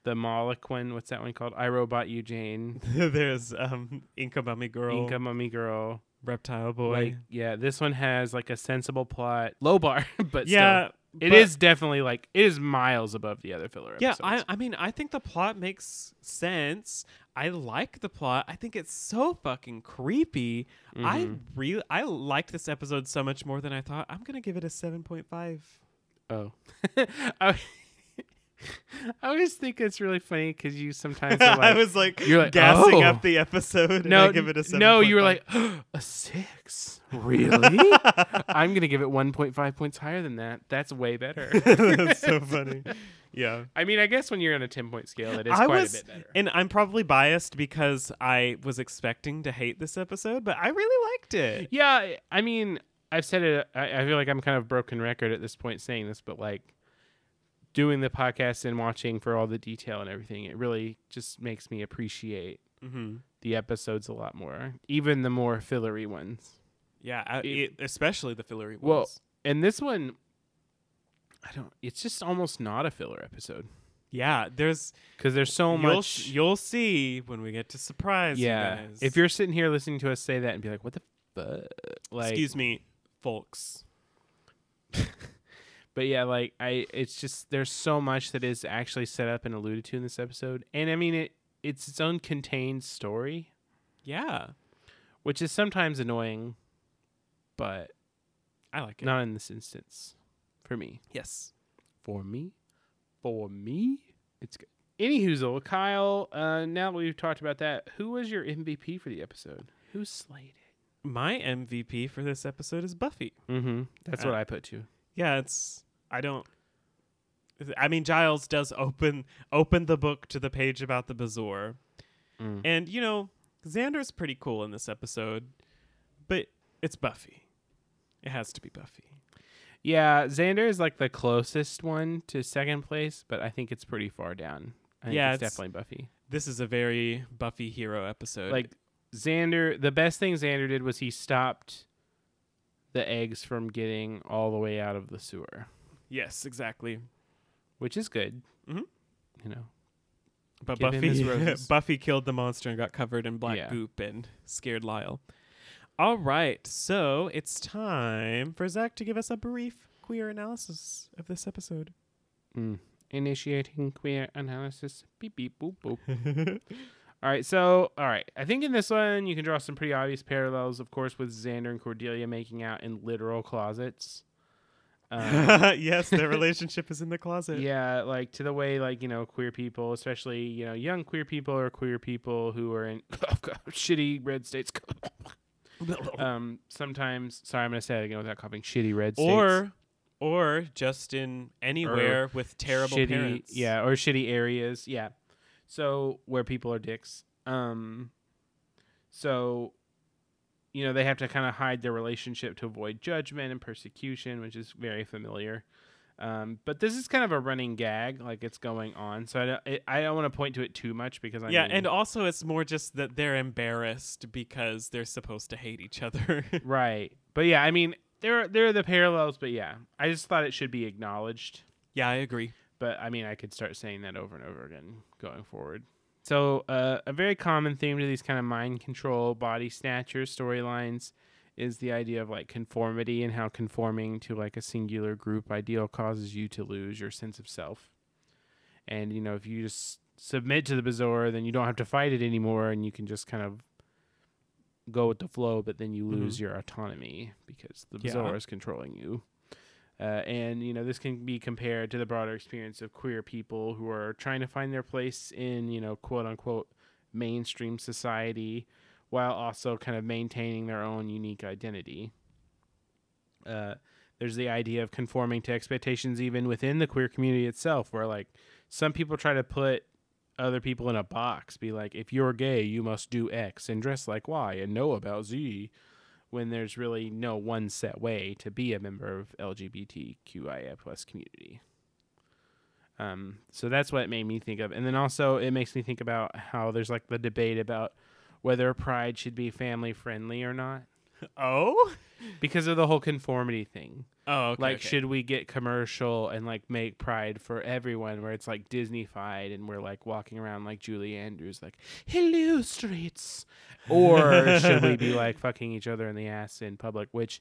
the Moloquin. What's that one called? I Robot You Jane, There's um Inca Mummy Girl, Inca Mummy Girl. Reptile Boy. Like, yeah, this one has like a sensible plot, low bar, but yeah, still, it but- is definitely like it is miles above the other filler Yeah, episodes. I I mean I think the plot makes sense. I like the plot. I think it's so fucking creepy. I Mhm. really I liked this episode so much more than I thought. I'm gonna give it a seven point five. Oh, I, I always think it's really funny because you sometimes are I was like, you're like, gassing "Oh." up the episode. and no, I give it a no, you were 7.5. like a six, really? I'm gonna give it 1.5 points higher than that. That's way better. That's so funny. Yeah. I mean, I guess when you're on a 10 point scale, it is I quite was, a bit better. and I'm probably biased because I was expecting to hate this episode, but I really liked it. Yeah, I- I mean, I've said it. I, I feel like I'm kind of broken record at this point saying this, but like doing the podcast and watching for all the detail and everything, it really just makes me appreciate Mm-hmm. the episodes a lot more, even the more fillery ones. Yeah, I, It- it, especially the fillery ones. Well. And this one, I don't. It's just almost not a filler episode yeah, there's because there's so you'll, much. You'll see when we get to surprise. you yeah, guys. if you're sitting here listening to us say that and be like, "What the fuck?" Like, excuse me, folks. But yeah, like I, it's just there's so much that is actually set up and alluded to in this episode, and I mean it. It's its own contained story, Yeah, which is sometimes annoying, but I like it. not in this instance. For me, Yes. for me, for me, it's good. Anywho, Kyle. Uh, now that we've talked about that, who was your MVP for the episode? Who slayed it? My MVP for this episode is Buffy. Mm-hmm. That's Uh, what I put too. Yeah, it's I don't I mean Giles does open open the book to the page about the Bezoar. Mm. And you know, Xander's pretty cool in this episode, but it's Buffy. It has to be Buffy. Yeah, Xander is like the closest one to second place, but I think it's pretty far down. I think Yeah, it's, it's- definitely Buffy. This is a very Buffy hero episode. Like Xander, the best thing Xander did was he stopped the eggs from getting all the way out of the sewer, yes, exactly. which is good. Mhm. You know, But Give him his Buffy roses. Buffy killed the monster and got covered in black Yeah. goop and scared Lyle. All right, so it's time for Zach to give us a brief queer analysis of this episode. mm. initiating queer analysis. Beep beep boop boop. All right, so all right, I think in this one you can draw some pretty obvious parallels, of course, with Xander and Cordelia making out in literal closets. Um, yes, their relationship is in the closet. yeah, like to the way like you know queer people, especially you know young queer people or queer people who are in shitty red states. um, sometimes, sorry, I'm gonna say it again without coughing. Shitty red states, or or just in anywhere with terrible shitty, parents. yeah, or shitty areas, yeah. So where people are dicks. Um, so you know they have to kind of hide their relationship to avoid judgment and persecution, which is very familiar. Um, but this is kind of a running gag, like it's going on. So I don't, it, I don't want to point to it too much because I yeah, mean, and also it's more just that they're embarrassed because they're supposed to hate each other. right. But yeah, I mean there are, there are the parallels, but yeah, I just thought it should be acknowledged. yeah, I agree. but I mean, I could start saying that over and over again going forward. So, uh, a very common theme to these kind of mind control, body snatcher storylines is the idea of like conformity and how conforming to like a singular group ideal causes you to lose your sense of self. And, you know, if you just submit to the Bezoar, then you don't have to fight it anymore and you can just kind of go with the flow, but then you lose your autonomy because the Yeah. Is controlling you. Uh, and you know this can be compared to the broader experience of queer people who are trying to find their place in you know quote unquote mainstream society while also kind of maintaining their own unique identity. Uh, there's the idea of conforming to expectations even within the queer community itself where like some people try to put other people in a box be like if you're gay you must do x and dress like y and know about z when there's really no one set way to be a member of LGBTQIA plus community. Um, so that's what it made me think of, and then also it makes me think about how there's like the debate about whether Pride should be family friendly or not Oh? because of the whole conformity thing. Oh, okay. like, okay. should we get commercial and like make Pride for everyone, where it's like Disneyfied and we're like walking around like Julie Andrews, like "Hello, streets," or should we be like fucking each other in the ass in public? Which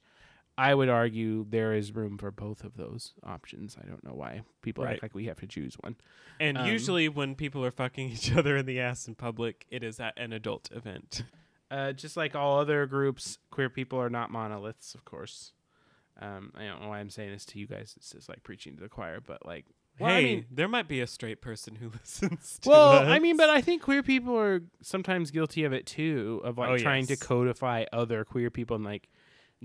I would argue there is room for both of those options. I don't know why people Right. act like we have to choose one. And um, usually when people are fucking each other in the ass in public, it is at an adult event. Uh, just like all other groups, queer people are not monoliths, of course. Um, I don't know why I'm saying this to you guys. It's just like preaching to the choir, but like Well, I hey, mean- there might be a straight person who listens. to Well, us. I mean, but I think queer people are sometimes guilty of it too, of like Oh, trying to codify other queer people and like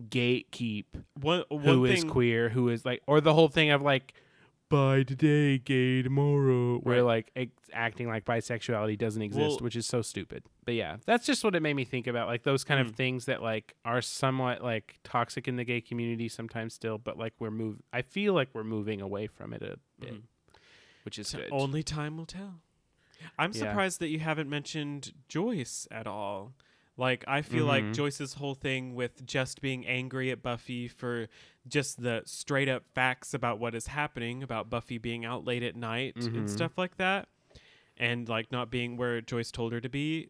gatekeep one, one who is thing, queer, who is like, or the whole thing of like, bi today, gay tomorrow, where Right. like ex- acting like bisexuality doesn't exist, Well- which is so stupid. But yeah, that's just what it made me think about, like those kind Mm. of things that like are somewhat like toxic in the gay community sometimes still, but like we're move. I feel like we're moving away from it a bit, Mhm. which is good. Only time will tell. I'm Yeah. surprised that you haven't mentioned Joyce at all. Like I feel like Mhm. Joyce's whole thing with just being angry at Buffy for just the straight up facts about what is happening about Buffy being out late at night Mhm. and stuff like that. And like not being where Joyce told her to be,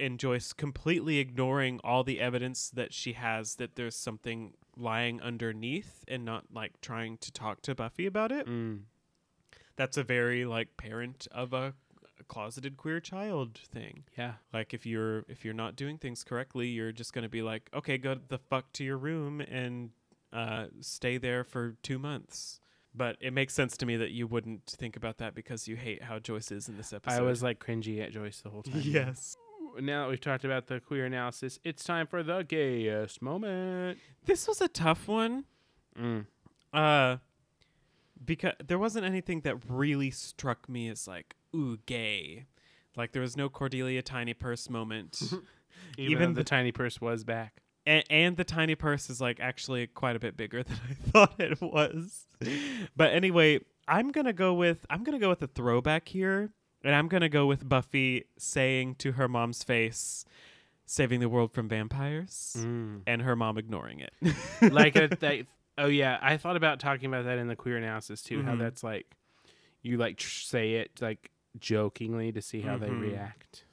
and Joyce completely ignoring all the evidence that she has that there's something lying underneath, and not like trying to talk to Buffy about it Mm. that's a very like parent of a closeted queer child thing Yeah. like if you're if you're not doing things correctly you're just going to be like okay go the fuck to your room and uh stay there for 2 months but it makes sense to me that you wouldn't think about that because you hate how Joyce is in this episode. I was like cringy at Joyce the whole time. yes. Now that we've talked about the queer analysis, it's time for the gayest moment. This was a tough one. Mm. Uh because there wasn't anything that really struck me as like ooh gay. Like there was no Cordelia tiny purse moment. Even, Even the the- tiny purse was back. and, and the tiny purse is like actually quite a bit bigger than I thought it was. but anyway, I'm gonna go with I'm gonna go with a throwback here, and I'm gonna go with Buffy saying to her mom's face, "Saving the world from vampires," Mm. and her mom ignoring it. like a, that, oh yeah, I thought about talking about that in the queer analysis too. How Mhm. that's like, you like tr- say it like jokingly to see how they Mhm. react.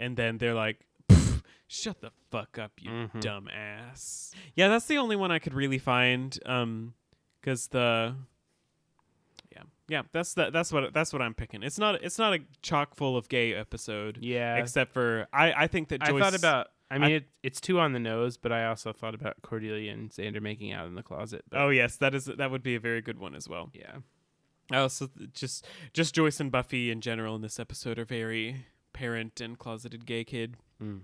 and then they're like, "Shut the fuck up, you Mhm. dumb ass." Yeah, that's the only one I could really find. Um, because the yeah, yeah, that's that. That's what that's what I'm picking. It's not it's not a chock full of gay episode, Yeah, except for I I think that I thought about. I I- mean, it, it's too on the nose, but I also thought about Cordelia and Xander making out in the closet. But Oh yes, that is that would be a very good one as well. yeah, Also th- just just Joyce and Buffy in general in this episode are very parent and closeted gay kid. Mm.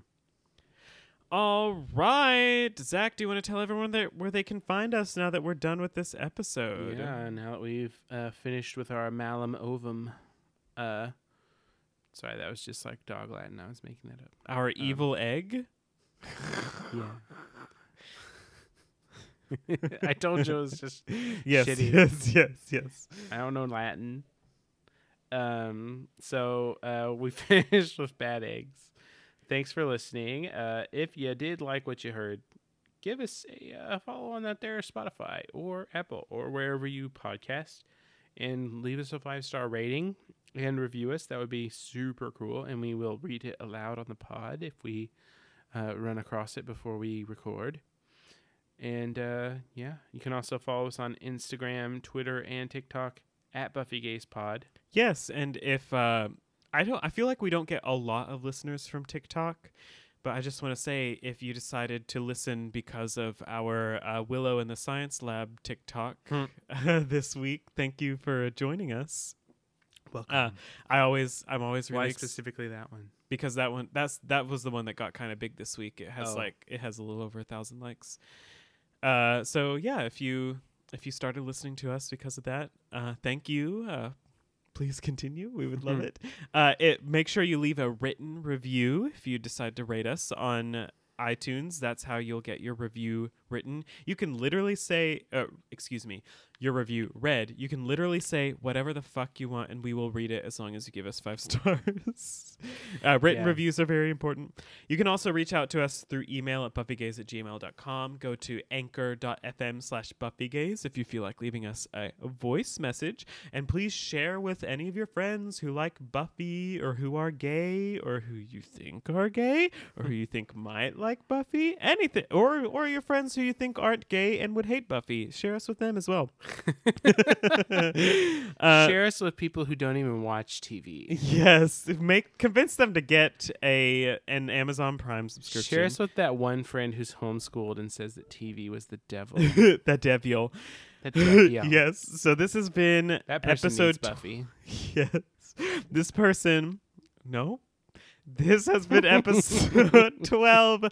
All right, Zach, do you want to tell everyone that where they can find us now that we're done with this episode? Yeah, now that we've uh, finished with our malum ovum, uh, sorry, that was just like dog Latin. I was making that up. Our evil egg. Yeah. I told you it was just Yes, Shitty. yes, yes, yes. I don't know Latin. Um, so uh, we finished with bad eggs. Thanks for listening. Uh, if you did like what you heard, give us a, uh follow on that there Spotify or Apple or wherever you podcast, and leave us a five star rating and review us. That would be super cool, and we will read it aloud on the pod if we uh, run across it before we record. And uh, yeah, you can also follow us on Instagram, Twitter, and TikTok at Buffy Gays Pod. Yes, and if uh, I don't, I feel like we don't get a lot of listeners from TikTok, but I just want to say if you decided to listen because of our uh, Willow in the Science Lab TikTok Hmm. this week, thank you for joining us. Welcome. Uh, I always, I'm always really Why ex- specifically that one? because that one, that's that was the one that got kind of big this week. It has Oh. like it has a little over a thousand likes. Uh, so yeah, if you if you started listening to us because of that, uh, thank you. Uh, please continue. We would love Mhm. it. Uh, it make sure you leave a written review if you decide to rate us on iTunes. That's how you'll get your review written. You can literally say, uh, excuse me, your review read. You can literally say whatever the fuck you want, and we will read it as long as you give us five stars. uh, written Yeah. reviews are very important. You can also reach out to us through email at buffygays at gmail.com. Go to anchor.fm slash buffygays if you feel like leaving us a voice message. And please share with any of your friends who like Buffy or who are gay or who you think are gay or who you think might like Buffy. Anything. Or, or your friends who you think aren't gay and would hate Buffy. Share us with them as well. Uh, Share us with people who don't even watch TV. Yes, make convince them to get a an Amazon Prime subscription. Share us with that one friend who's homeschooled and says that TV was the devil. that devil. Buffy out. yes. So this has been That episode Buffy. Yes. This person, no. This has been episode 12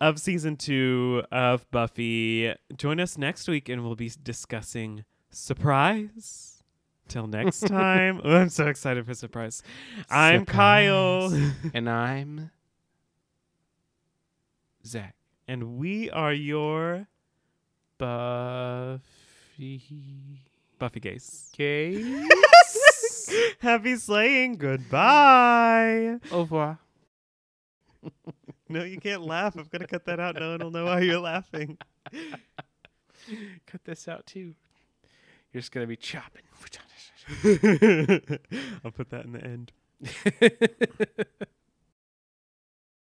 of season 2 of Buffy. Join us next week and we'll be discussing surprise. Till next time. Oh, I'm so excited for surprise. I'm Kyle. and I'm Zach. and we are your Buffy. Buffy Gays. Okay. Happy slaying. Goodbye. Au revoir. No, you can't laugh. I'm going to cut that out. No one will know why you're laughing. Cut this out too. You're just gonna be chopping. I'll put that in the end.